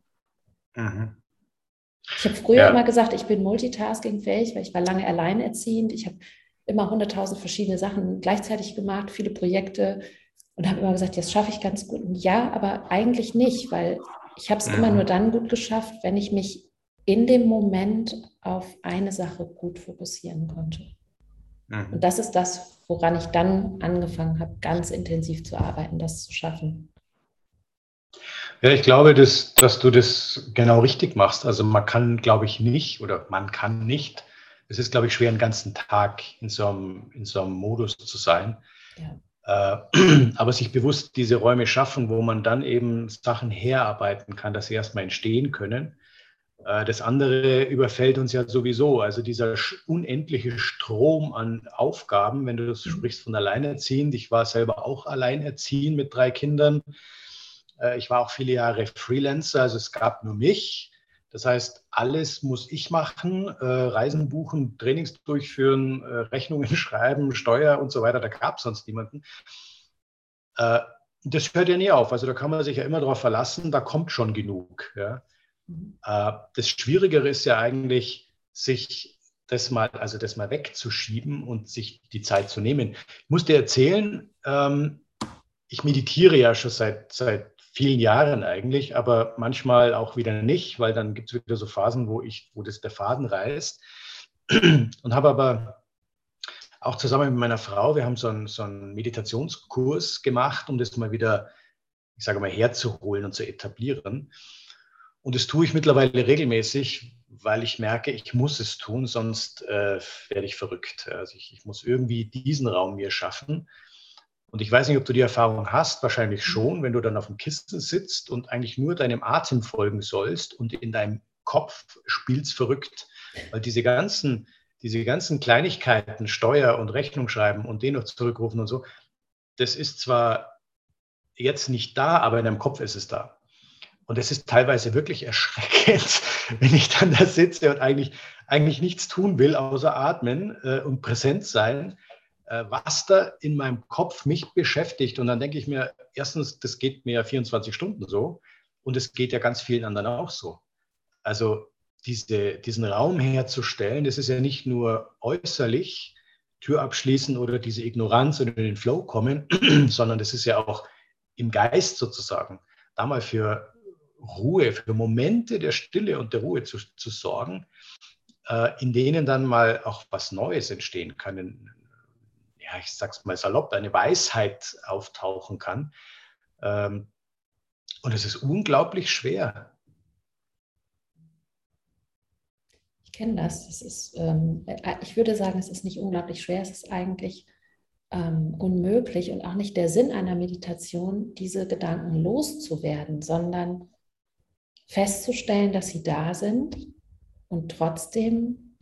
Mhm. Ich habe früher ja. immer gesagt, ich bin multitasking-fähig, weil ich war lange alleinerziehend. Ich habe immer hunderttausend verschiedene Sachen gleichzeitig gemacht, viele Projekte und habe immer gesagt, jetzt schaffe ich ganz gut. Und ja, aber eigentlich nicht, weil ich habe es mhm. immer nur dann gut geschafft, wenn ich mich in dem Moment auf eine Sache gut fokussieren konnte. Mhm. Und das ist das, woran ich dann angefangen habe, ganz intensiv zu arbeiten, das zu schaffen. Ja, ich glaube, dass, dass du das genau richtig machst. Also man kann, glaube ich, nicht oder man kann nicht. Es ist, glaube ich, schwer, einen ganzen Tag in so einem, in so einem Modus zu sein. Ja. Äh, *clears throat* aber sich bewusst diese Räume schaffen, wo man dann eben Sachen herarbeiten kann, dass sie erstmal entstehen können. Äh, das andere überfällt uns ja sowieso. Also dieser unendliche Strom an Aufgaben, wenn du das mhm. sprichst von alleinerziehend. Ich war selber auch alleinerziehend mit drei Kindern. Äh, ich war auch viele Jahre Freelancer, also es gab nur mich. Das heißt, alles muss ich machen, äh, Reisen buchen, Trainings durchführen, Rechnungen *laughs* schreiben, Steuer und so weiter. Da gab es sonst niemanden. das hört ja nie auf. Also da kann man sich ja immer darauf verlassen, da kommt schon genug. Ja. Mhm. das Schwierigere ist ja eigentlich, sich das mal, also das mal wegzuschieben und sich die Zeit zu nehmen. Ich muss dir erzählen, ähm, ich meditiere ja schon seit, seit vielen Jahren eigentlich, aber manchmal auch wieder nicht, weil dann gibt es wieder so Phasen, wo ich, wo das der Faden reißt. *clears throat* Und habe aber auch zusammen mit meiner Frau, wir haben so einen, so einen Meditationskurs gemacht, um das mal wieder, ich sage mal, herzuholen und zu etablieren. Und das tue ich mittlerweile regelmäßig, weil ich merke, ich muss es tun, sonst äh, werde ich verrückt. Also ich, ich muss irgendwie diesen Raum mir schaffen und ich weiß nicht, ob du die Erfahrung hast, wahrscheinlich mhm. schon, wenn du dann auf dem Kissen sitzt und eigentlich nur deinem Atem folgen sollst und in deinem Kopf spielst verrückt, weil diese ganzen, diese ganzen Kleinigkeiten, Steuer und Rechnung schreiben und den noch zurückrufen und so, das ist zwar jetzt nicht da, aber in deinem Kopf ist es da. Und es ist teilweise wirklich erschreckend, *laughs* wenn ich dann da sitze und eigentlich, eigentlich nichts tun will, außer atmen äh, und präsent sein äh, was da in meinem Kopf mich beschäftigt. Und dann denke ich mir, erstens, das geht mir ja 24 Stunden so und es geht ja ganz vielen anderen auch so. Also diese, diesen Raum herzustellen, das ist ja nicht nur äußerlich, Tür abschließen oder diese Ignoranz oder in den Flow kommen, *clears throat* sondern das ist ja auch im Geist sozusagen. da mal für Ruhe, für Momente der Stille und der Ruhe zu, zu sorgen, äh, in denen dann mal auch was Neues entstehen kann. Ja, ich sag's mal salopp, eine Weisheit auftauchen kann. Ähm, und es ist unglaublich schwer. Ich kenne das. das ist, ähm, äh, ich würde sagen, es ist nicht unglaublich schwer, es ist eigentlich ähm, unmöglich und auch nicht der Sinn einer Meditation, diese Gedanken loszuwerden, sondern festzustellen, dass sie da sind und trotzdem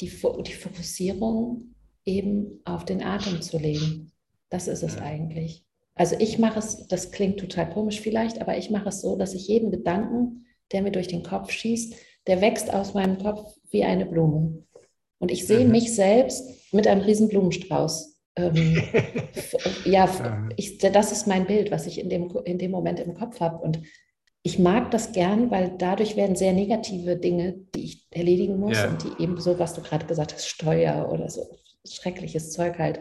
die, die Fokussierung eben auf den Atem zu legen. Das ist es eigentlich. Also ich mache es, das klingt total komisch vielleicht, aber ich mache es so, dass ich jeden Gedanken, der mir durch den Kopf schießt, der wächst aus meinem Kopf wie eine Blume. Und ich sehe mhm. mich selbst mit einem riesen Blumenstrauß. Ähm, *laughs* ja, ich, das ist mein Bild, was ich in dem, in dem Moment im Kopf habe. Und ich mag das gern, weil dadurch werden sehr negative Dinge, die ich erledigen muss ja. und die eben so, was du gerade gesagt hast, Steuer oder so schreckliches Zeug halt,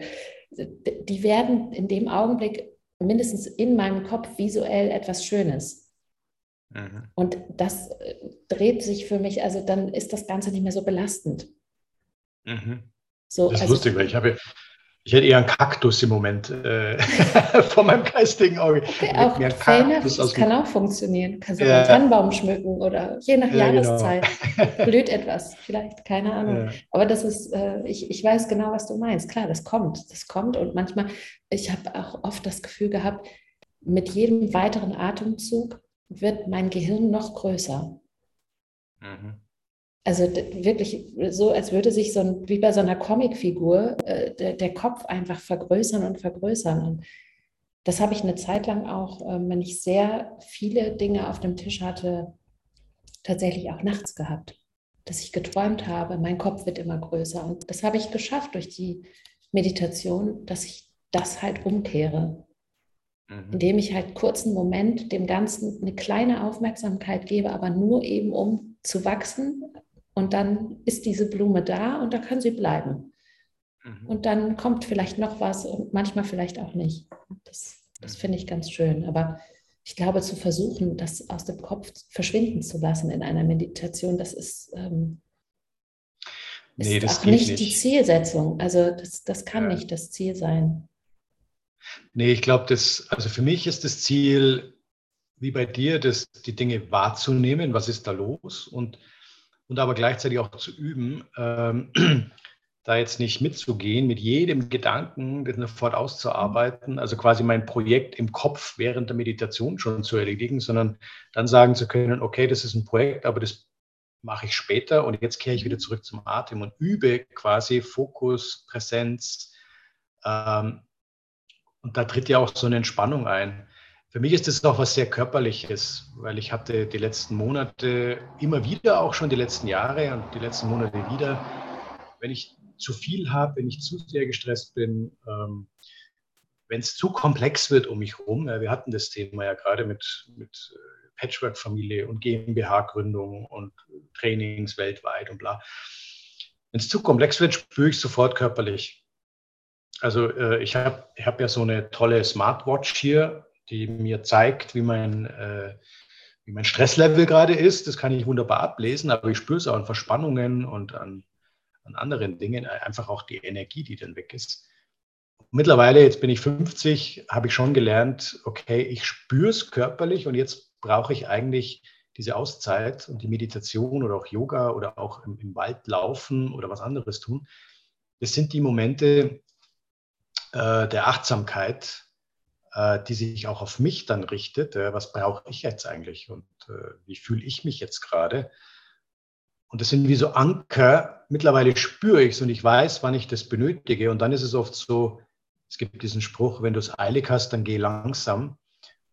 die werden in dem Augenblick mindestens in meinem Kopf visuell etwas Schönes. Mhm. Und das äh, dreht sich für mich, also dann ist das Ganze nicht mehr so belastend. Mhm. So, das ist also, lustig, weil ich habe, ich hätte eher einen Kaktus im Moment äh, *laughs* vor meinem geistigen Auge. Okay, auch Kaktus das kann auch funktionieren. Du kannst ja. einen Tannenbaum schmücken oder je nach ja, genau. Jahreszeit genau. *laughs* blüht etwas, vielleicht, keine Ahnung. Ja. Aber das ist, äh, ich, ich weiß genau, was du meinst. Klar, das kommt, das kommt und manchmal, ich habe auch oft das Gefühl gehabt, mit jedem weiteren Atemzug wird mein Gehirn noch größer. Mhm. Also wirklich so, als würde sich so ein, wie bei so einer Comicfigur, äh, der, der, Kopf einfach vergrößern und vergrößern. Und das habe ich eine Zeit lang auch, äh, wenn ich sehr viele Dinge auf dem Tisch hatte, tatsächlich auch nachts gehabt. Dass ich geträumt habe, mein Kopf wird immer größer. Und das habe ich geschafft durch die Meditation, dass ich das halt umkehre. Mhm. Indem ich halt kurzen Moment dem Ganzen eine kleine Aufmerksamkeit gebe, aber nur eben um zu wachsen, und dann ist diese Blume da und da kann sie bleiben. Mhm. Und dann kommt vielleicht noch was und manchmal vielleicht auch nicht. Das, das finde ich ganz schön. Aber ich glaube, zu versuchen, das aus dem Kopf verschwinden zu lassen in einer Meditation, das ist, ähm, ist nee, das auch nicht, nicht, die Zielsetzung. Also das, das kann ja. nicht das Ziel sein. Nee, ich glaube, das, also für mich ist das Ziel, wie bei dir, das, die Dinge wahrzunehmen, was ist da los und und aber gleichzeitig auch zu üben, ähm, *clears throat* da jetzt nicht mitzugehen, mit jedem Gedanken das sofort auszuarbeiten, also quasi mein Projekt im Kopf während der Meditation schon zu erledigen, sondern dann sagen zu können, okay, das ist ein Projekt, aber das mache ich später und jetzt kehre ich wieder zurück zum Atem und übe quasi Fokus, Präsenz. Ähm, und da tritt ja auch so eine Entspannung ein. Für mich ist das auch was sehr Körperliches, weil ich hatte die letzten Monate immer wieder, auch schon die letzten Jahre und die letzten Monate wieder, wenn ich zu viel habe, wenn ich zu sehr gestresst bin, ähm, wenn es zu komplex wird um mich herum. Ja, wir hatten das Thema ja gerade mit, mit äh, Patchwork-Familie und GmbH-Gründung und Trainings weltweit und bla. Wenn es zu komplex wird, spüre ich sofort körperlich. Also äh, ich habe hab ja so eine tolle Smartwatch hier, die mir zeigt, wie mein, äh, wie mein Stresslevel gerade ist. Das kann ich wunderbar ablesen, aber ich spüre es auch an Verspannungen und an, an anderen Dingen, einfach auch die Energie, die dann weg ist. Mittlerweile, jetzt bin ich 50, habe ich schon gelernt, okay, ich spüre es körperlich und jetzt brauche ich eigentlich diese Auszeit und die Meditation oder auch Yoga oder auch im, im Wald laufen oder was anderes tun. Das sind die Momente äh, der Achtsamkeit, äh, die sich auch auf mich dann richtet. Äh, was brauche ich jetzt eigentlich und äh, wie fühle ich mich jetzt gerade? Und das sind wie so Anker. Mittlerweile spüre ich es und ich weiß, wann ich das benötige. Und dann ist es oft so, es gibt diesen Spruch, wenn du es eilig hast, dann geh langsam.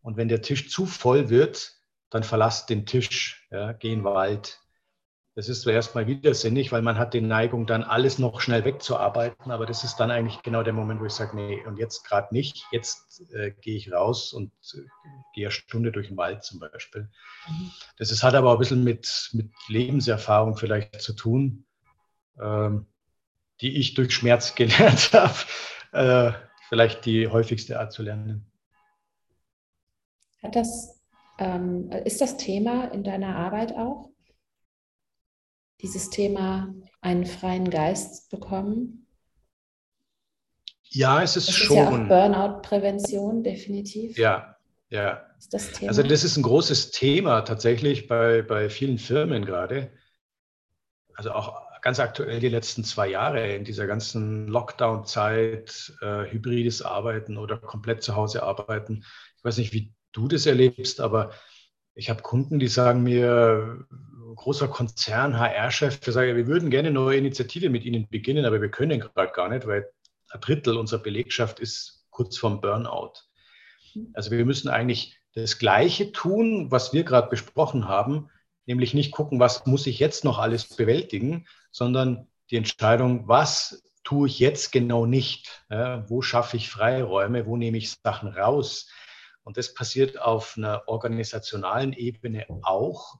Und wenn der Tisch zu voll wird, dann verlass den Tisch, ja, geh in den Wald, das ist zuerst mal widersinnig, weil man hat die Neigung, dann alles noch schnell wegzuarbeiten. Aber das ist dann eigentlich genau der Moment, wo ich sage, nee, und jetzt gerade nicht. Jetzt äh, gehe ich raus und äh, gehe eine Stunde durch den Wald zum Beispiel. Mhm. Das ist, hat aber auch ein bisschen mit, mit Lebenserfahrung vielleicht zu tun, ähm, die ich durch Schmerz *laughs* gelernt habe. Äh, vielleicht die häufigste Art zu lernen. Hat das, ähm, ist das Thema in deiner Arbeit auch? Dieses Thema, einen freien Geist bekommen? Ja, es ist das schon. Ist ja auch Burnout-Prävention, definitiv. Ja, ja. Das also das ist ein großes Thema tatsächlich bei, bei vielen Firmen gerade. Also auch ganz aktuell die letzten zwei Jahre in dieser ganzen Lockdown-Zeit, äh, hybrides Arbeiten oder komplett zu Hause arbeiten. Ich weiß nicht, wie du das erlebst, aber ich habe Kunden, die sagen mir, großer Konzern, HR-Chef, wir sagen, wir würden gerne eine neue Initiative mit Ihnen beginnen, aber wir können gerade gar nicht, weil ein Drittel unserer Belegschaft ist kurz vorm Burnout. Also wir müssen eigentlich das Gleiche tun, was wir gerade besprochen haben, nämlich nicht gucken, was muss ich jetzt noch alles bewältigen, sondern die Entscheidung, was tue ich jetzt genau nicht? Ja, wo schaffe ich Freiräume? Wo nehme ich Sachen raus? Und das passiert auf einer organisationalen Ebene auch.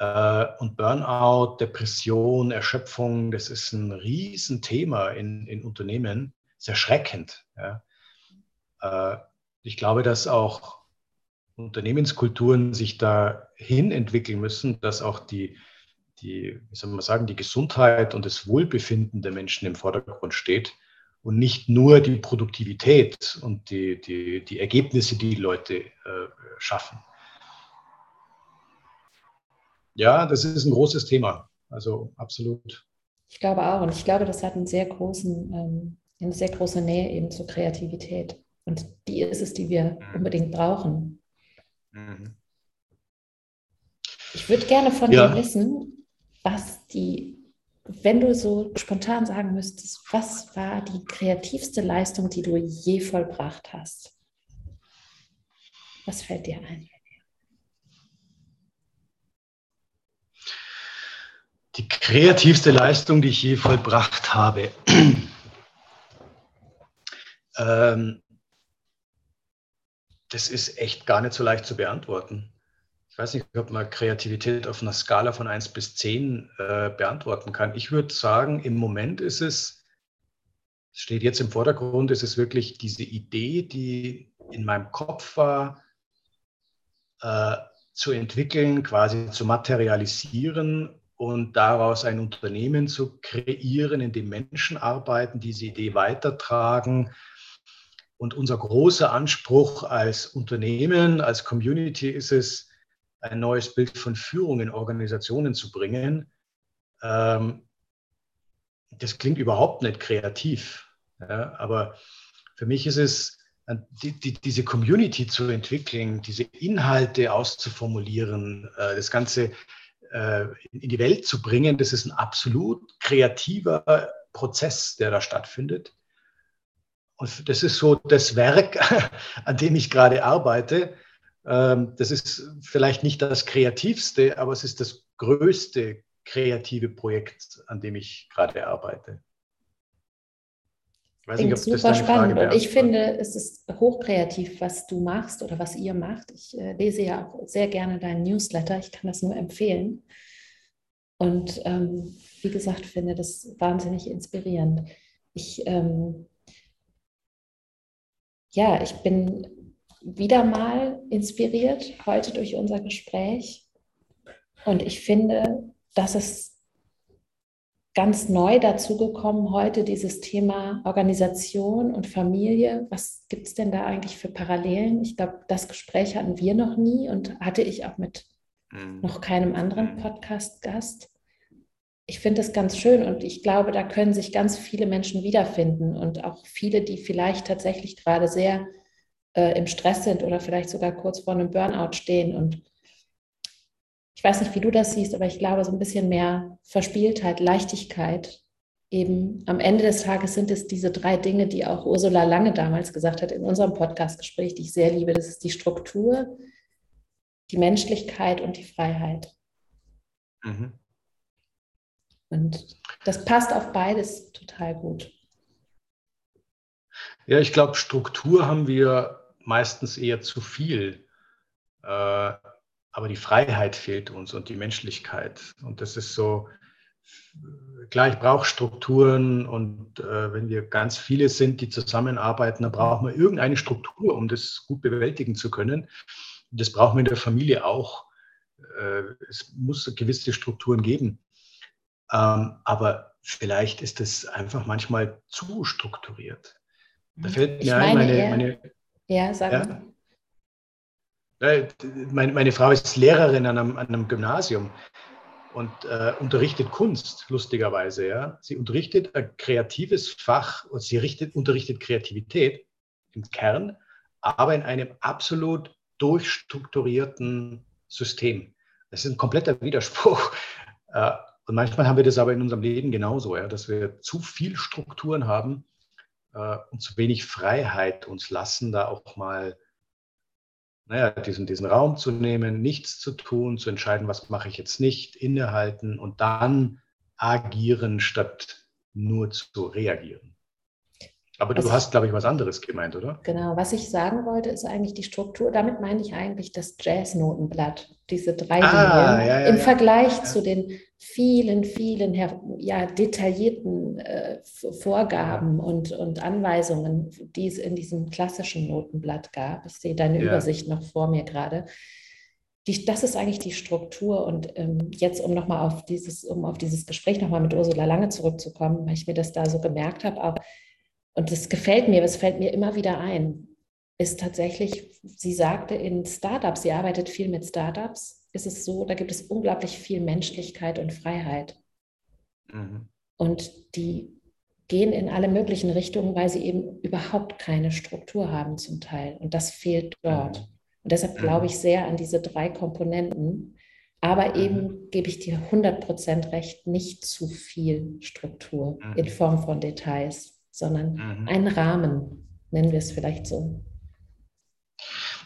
Äh, und Burnout, Depression, Erschöpfung, das ist ein Riesenthema in, in Unternehmen. Sehr erschreckend. Ja. Äh, ich glaube, dass auch Unternehmenskulturen sich dahin entwickeln müssen, dass auch die, die, wie soll man sagen, die Gesundheit und das Wohlbefinden der Menschen im Vordergrund steht und nicht nur die Produktivität und die, die, die Ergebnisse, die, die Leute äh, schaffen. Ja, das ist ein großes Thema. Also absolut. Ich glaube auch. Und ich glaube, das hat einen sehr großen, ähm, eine sehr große Nähe eben zur Kreativität. Und die ist es, die wir mhm. unbedingt brauchen. Mhm. Ich würde gerne von ja. dir wissen, was die, wenn du so spontan sagen müsstest, was war die kreativste Leistung, die du je vollbracht hast? Was fällt dir ein? Die kreativste Leistung, die ich je vollbracht habe. *clears throat* ähm, das ist echt gar nicht so leicht zu beantworten. Ich weiß nicht, ob man Kreativität auf einer Skala von 1 bis 10 äh, beantworten kann. Ich würde sagen, im Moment ist es, steht jetzt im Vordergrund, ist es wirklich diese Idee, die in meinem Kopf war, äh, zu entwickeln, quasi zu materialisieren und daraus ein Unternehmen zu kreieren, in dem Menschen arbeiten, diese Idee weitertragen. Und unser großer Anspruch als Unternehmen, als Community ist es, ein neues Bild von Führung in Organisationen zu bringen. Ähm, das klingt überhaupt nicht kreativ, aber für mich ist es, die, diese Community zu entwickeln, diese Inhalte auszuformulieren, äh, das Ganze äh, in die Welt zu bringen, das ist ein absolut kreativer Prozess, der da stattfindet. Und das ist so das Werk, *laughs* an dem ich gerade arbeite. Ähm, das ist vielleicht nicht das kreativste, aber es ist das größte kreative Projekt, an dem ich gerade arbeite. Weiß nicht, super spannend. Und ich finde, es ist hochkreativ, was du machst oder was ihr macht. Ich äh, lese ja auch sehr gerne deinen Newsletter. Ich kann das nur empfehlen. Und ähm, wie gesagt, finde das wahnsinnig inspirierend. Ich, ähm, ja, ich bin wieder mal inspiriert heute durch unser Gespräch. Und ich finde, dass es ganz neu dazugekommen heute, dieses Thema Organisation und Familie. Was gibt es denn da eigentlich für Parallelen? Ich glaube, das Gespräch hatten wir noch nie und hatte ich auch mit mhm. noch keinem anderen mhm. Podcast-Gast. Ich finde das ganz schön und ich glaube, da können sich ganz viele Menschen wiederfinden und auch viele, die vielleicht tatsächlich gerade sehr äh, im Stress sind oder vielleicht sogar kurz vor einem Burnout stehen und ich weiß nicht, wie du das siehst, aber ich glaube, so ein bisschen mehr Verspieltheit, Leichtigkeit. Eben am Ende des Tages sind es diese drei Dinge, die auch Ursula Lange damals gesagt hat in unserem Podcastgespräch, die ich sehr liebe. Das ist die Struktur, die Menschlichkeit und die Freiheit. Mhm. Und das passt auf beides total gut. Ja, ich glaube, Struktur haben wir meistens eher zu viel. Äh, aber die Freiheit fehlt uns und die Menschlichkeit. Und das ist so klar, ich brauche Strukturen und äh, wenn wir ganz viele sind, die zusammenarbeiten, dann brauchen wir irgendeine Struktur, um das gut bewältigen zu können. Das brauchen wir in der Familie auch. Äh, es muss gewisse Strukturen geben. Ähm, aber vielleicht ist es einfach manchmal zu strukturiert. Da mhm. fällt mir ein, meine, meine, ja, sag ja, meine, meine, Frau ist Lehrerin an einem, an einem Gymnasium und äh, unterrichtet Kunst, lustigerweise. Ja. Sie unterrichtet ein kreatives Fach und sie richtet, unterrichtet Kreativität im Kern, aber in einem absolut durchstrukturierten System. Das ist ein kompletter Widerspruch. *laughs* Äh, und manchmal haben wir das aber in unserem Leben genauso, ja, dass wir zu viel Strukturen haben äh, und zu wenig Freiheit uns lassen, da auch mal naja, diesen, diesen Raum zu nehmen, nichts zu tun, zu entscheiden, was mache ich jetzt nicht, innehalten und dann agieren, statt nur zu reagieren. Aber was du hast, glaube ich, was anderes gemeint, oder? Genau, was ich sagen wollte, ist eigentlich die Struktur. Damit meine ich eigentlich das Jazznotenblatt, diese drei ah, Linien ja, ja, im ja. Vergleich zu den vielen, vielen ja, detaillierten äh, Vorgaben und, und Anweisungen, die es in diesem klassischen Notenblatt gab. Ich sehe deine Übersicht noch vor mir gerade. Die, das ist eigentlich die Struktur. Und ähm, jetzt, um nochmal auf dieses, um auf dieses Gespräch nochmal mit Ursula Lange zurückzukommen, weil ich mir das da so gemerkt habe, auch und das gefällt mir, es fällt mir immer wieder ein, ist tatsächlich, sie sagte in Startups, sie arbeitet viel mit Startups, ist es so, da gibt es unglaublich viel Menschlichkeit und Freiheit. Mhm. Und die gehen in alle möglichen Richtungen, weil sie eben überhaupt keine Struktur haben zum Teil. Und das fehlt dort. Mhm. Und deshalb glaube ich sehr an diese drei Komponenten. Aber mhm. eben gebe ich dir 100% recht, nicht zu viel Struktur mhm. in Form von Details sondern mhm. ein Rahmen, nennen wir es vielleicht so.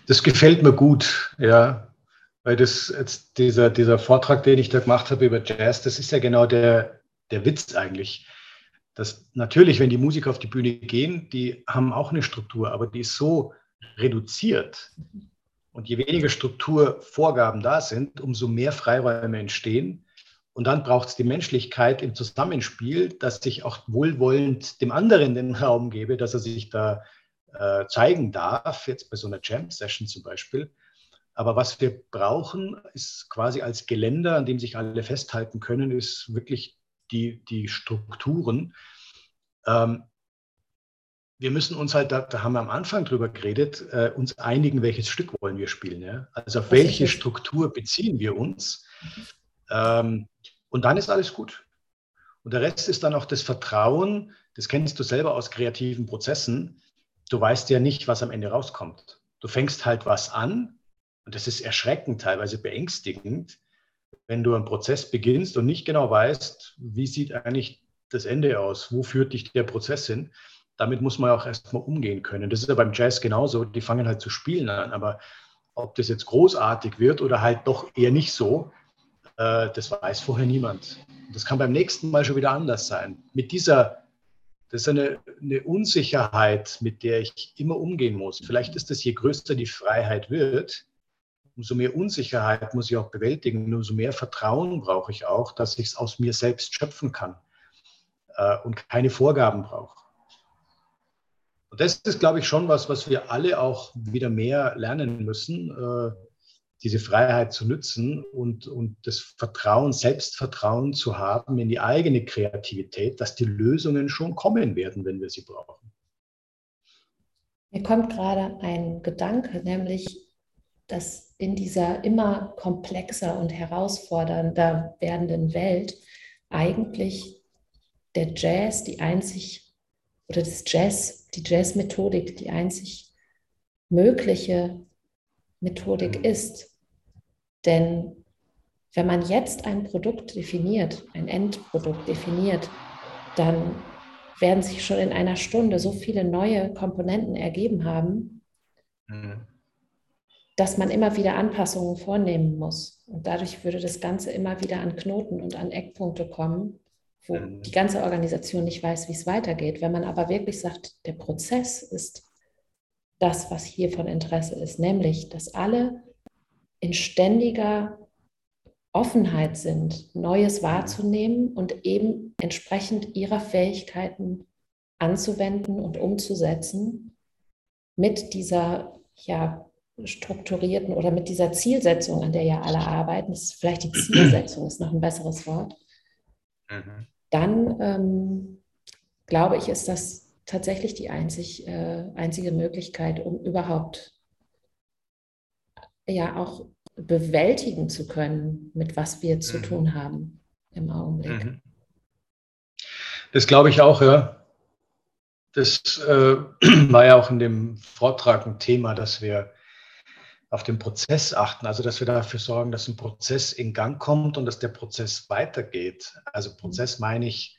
Das gefällt mir gut, ja. Weil das jetzt dieser, dieser Vortrag, den ich da gemacht habe über Jazz, das ist ja genau der, der Witz eigentlich. Dass natürlich, wenn die Musiker auf die Bühne gehen, die haben auch eine Struktur, aber die ist so reduziert. Und je weniger Strukturvorgaben da sind, umso mehr Freiräume entstehen und dann braucht es die Menschlichkeit im Zusammenspiel, dass ich auch wohlwollend dem anderen den Raum gebe, dass er sich da äh, zeigen darf, jetzt bei so einer Jam-Session zum Beispiel. Aber was wir brauchen, ist quasi als Geländer, an dem sich alle festhalten können, ist wirklich die, die Strukturen. Ähm, wir müssen uns halt, da, da, haben wir am Anfang drüber geredet, äh, uns einigen, welches Stück wollen wir spielen. Ja? Also auf welche Struktur beziehen wir uns? Ähm, und dann ist alles gut. Und der Rest ist dann auch das Vertrauen, das kennst du selber aus kreativen Prozessen. Du weißt ja nicht, was am Ende rauskommt. Du fängst halt was an und das ist erschreckend, teilweise beängstigend, wenn du einen Prozess beginnst und nicht genau weißt, wie sieht eigentlich das Ende aus, wo führt dich der Prozess hin. Damit muss man auch erstmal umgehen können. Das ist ja beim Jazz genauso, die fangen halt zu spielen an, aber ob das jetzt großartig wird oder halt doch eher nicht so, äh, das weiß vorher niemand. Das kann beim nächsten Mal schon wieder anders sein. Mit dieser, das ist eine, eine Unsicherheit, mit der ich immer umgehen muss. Vielleicht ist es, je größer die Freiheit wird, umso mehr Unsicherheit muss ich auch bewältigen, umso mehr Vertrauen brauche ich auch, dass ich es aus mir selbst schöpfen kann äh, und keine Vorgaben brauche. Und das ist, glaube ich, schon was, was wir alle auch wieder mehr lernen müssen. Äh, diese Freiheit zu nutzen und, und das Vertrauen, Selbstvertrauen zu haben in die eigene Kreativität, dass die Lösungen schon kommen werden, wenn wir sie brauchen. Mir kommt gerade ein Gedanke, nämlich, dass in dieser immer komplexer und herausfordernder werdenden Welt eigentlich der Jazz die einzig, oder das Jazz, die Jazzmethodik die einzig mögliche Methodik mhm. ist. Denn wenn man jetzt ein Produkt definiert, ein Endprodukt definiert, dann werden sich schon in einer Stunde so viele neue Komponenten ergeben haben, mhm. Dass man immer wieder Anpassungen vornehmen muss. Und dadurch würde das Ganze immer wieder an Knoten und an Eckpunkte kommen, wo mhm. die ganze Organisation nicht weiß, wie es weitergeht. Wenn man aber wirklich sagt, der Prozess ist das, was hier von Interesse ist, nämlich, dass alle in ständiger Offenheit sind, Neues wahrzunehmen und eben entsprechend ihrer Fähigkeiten anzuwenden und umzusetzen mit dieser ja, strukturierten oder mit dieser Zielsetzung, an der ja alle arbeiten, das ist vielleicht die Zielsetzung ist noch ein besseres Wort, mhm. dann ähm, glaube ich, ist das tatsächlich die einzig, äh, einzige Möglichkeit, um überhaupt ja auch bewältigen zu können, mit was wir zu mhm. tun haben im Augenblick. Mhm. Das glaube ich auch, ja. Das äh, *clears throat* war ja auch in dem Vortrag ein Thema, dass wir auf den Prozess achten, also dass wir dafür sorgen, dass ein Prozess in Gang kommt und dass der Prozess weitergeht. Also mhm. Prozess meine ich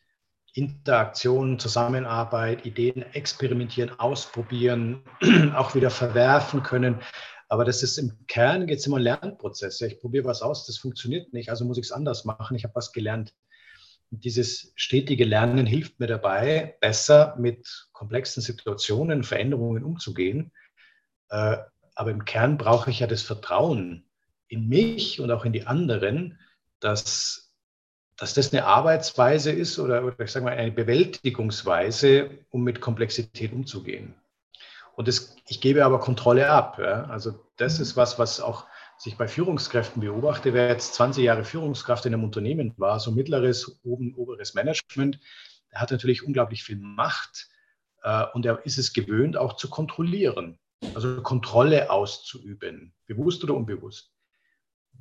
Interaktion, Zusammenarbeit, Ideen experimentieren, ausprobieren, *clears throat* auch wieder verwerfen können. Aber das ist im Kern geht es immer um Lernprozess. Ich probiere was aus, das funktioniert nicht, also muss ich es anders machen. Ich habe was gelernt. Und dieses stetige Lernen hilft mir dabei, besser mit komplexen Situationen, Veränderungen umzugehen. Aber im Kern brauche ich ja das Vertrauen in mich und auch in die anderen, dass, dass das eine Arbeitsweise ist oder, oder ich sage mal eine Bewältigungsweise, um mit Komplexität umzugehen. Und das, ich gebe aber Kontrolle ab. Ja? Also das ist was, was auch sich bei Führungskräften beobachte. Wer jetzt 20 Jahre Führungskraft in einem Unternehmen war, so mittleres, oben, oberes Management, der hat natürlich unglaublich viel Macht äh, und er ist es gewöhnt, auch zu kontrollieren also Kontrolle auszuüben, bewusst oder unbewusst.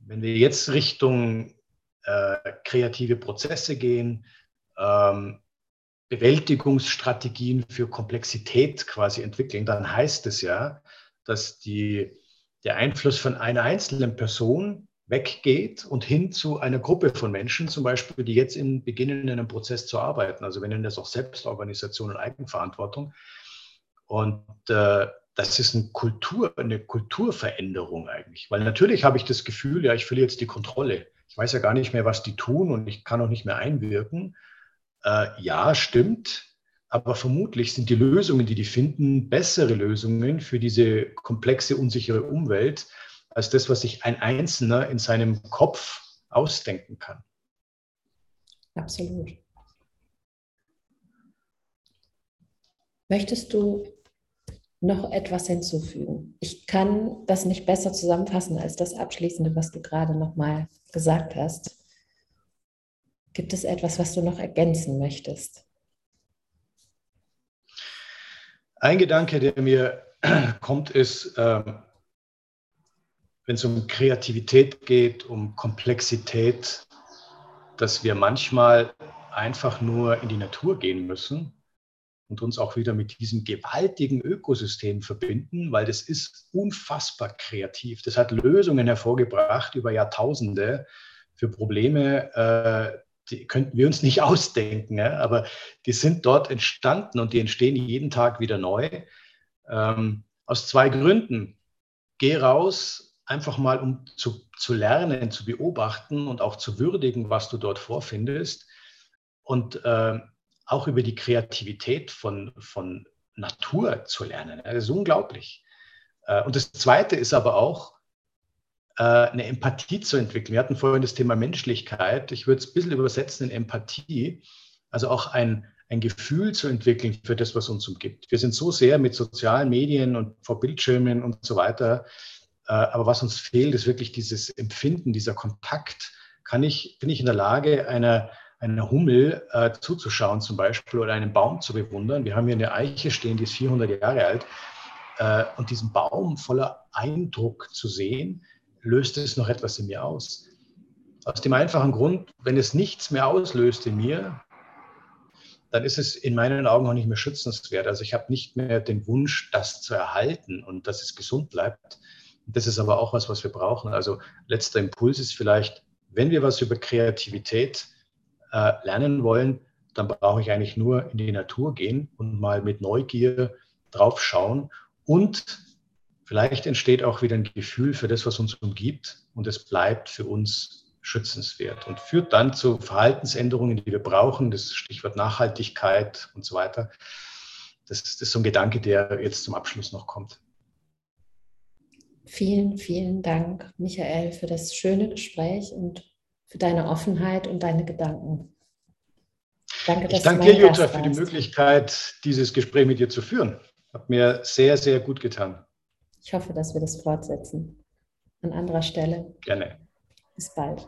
Wenn wir jetzt Richtung äh, kreative Prozesse gehen, ähm, Bewältigungsstrategien für Komplexität quasi entwickeln, dann heißt es ja, dass die, der Einfluss von einer einzelnen Person weggeht und hin zu einer Gruppe von Menschen, zum Beispiel, die jetzt in, beginnen, in einem Prozess zu arbeiten. Also wir nennen das auch Selbstorganisation und Eigenverantwortung. Und äh, das ist eine, Kultur, eine Kulturveränderung eigentlich. Weil natürlich habe ich das Gefühl, ja, ich verliere jetzt die Kontrolle. Ich weiß ja gar nicht mehr, was die tun und ich kann auch nicht mehr einwirken. Äh, ja, stimmt. Aber vermutlich sind die Lösungen, die die finden, bessere Lösungen für diese komplexe, unsichere Umwelt als das, was sich ein Einzelner in seinem Kopf ausdenken kann. Absolut. Möchtest du noch etwas hinzufügen. Ich kann das nicht besser zusammenfassen als das Abschließende, was du gerade noch mal gesagt hast. Gibt es etwas, was du noch ergänzen möchtest? Ein Gedanke, der mir *clears throat* kommt, ist, ähm, wenn es um Kreativität geht, um Komplexität, dass wir manchmal einfach nur in die Natur gehen müssen und uns auch wieder mit diesem gewaltigen Ökosystem verbinden, weil das ist unfassbar kreativ. Das hat Lösungen hervorgebracht über Jahrtausende für Probleme, äh, die könnten wir uns nicht *laughs* ausdenken, aber die sind dort entstanden und die entstehen jeden Tag wieder neu. Ähm, aus zwei Gründen. Geh raus, einfach mal um zu, zu lernen, zu beobachten und auch zu würdigen, was du dort vorfindest. Und äh, auch über die Kreativität von, von Natur zu lernen. Das ist unglaublich. Äh, und das Zweite ist aber auch, äh, eine Empathie zu entwickeln. Wir hatten vorhin das Thema Menschlichkeit. Ich würde es ein bisschen übersetzen in Empathie. Also auch ein, ein Gefühl zu entwickeln für das, was uns umgibt. Wir sind so sehr mit sozialen Medien und vor Bildschirmen und so weiter. Äh, aber was uns fehlt, ist wirklich dieses Empfinden, dieser Kontakt. Kann ich, bin ich in der Lage, einer, einer Hummel äh, zuzuschauen zum Beispiel oder einen Baum zu bewundern. Wir haben hier eine Eiche stehen, die ist 400 Jahre alt. Äh, und diesen Baum voller Eindruck zu sehen, löst es noch etwas in mir aus. Aus dem einfachen Grund, wenn es nichts mehr auslöst in mir, dann ist es in meinen Augen auch nicht mehr schützenswert. Also ich habe nicht mehr den Wunsch, das zu erhalten und dass es gesund bleibt. Das ist aber auch was, was wir brauchen. Also letzter Impuls ist vielleicht, wenn wir was über Kreativität äh, lernen wollen, dann brauche ich eigentlich nur in die Natur gehen und mal mit Neugier drauf schauen. Und vielleicht entsteht auch wieder ein Gefühl für das, was uns umgibt und es bleibt für uns schützenswert und führt dann zu Verhaltensänderungen, die wir brauchen, das Stichwort Nachhaltigkeit und so weiter. Das, das ist so ein Gedanke, der jetzt zum Abschluss noch kommt. Vielen, vielen Dank, Michael, für das schöne Gespräch und für deine Offenheit und deine Gedanken. Danke, dass ich danke dir, Jutta, für die Möglichkeit, dieses Gespräch mit dir zu führen. Hat mir sehr, sehr gut getan. Ich hoffe, dass wir das fortsetzen. An anderer Stelle. Gerne. Bis bald.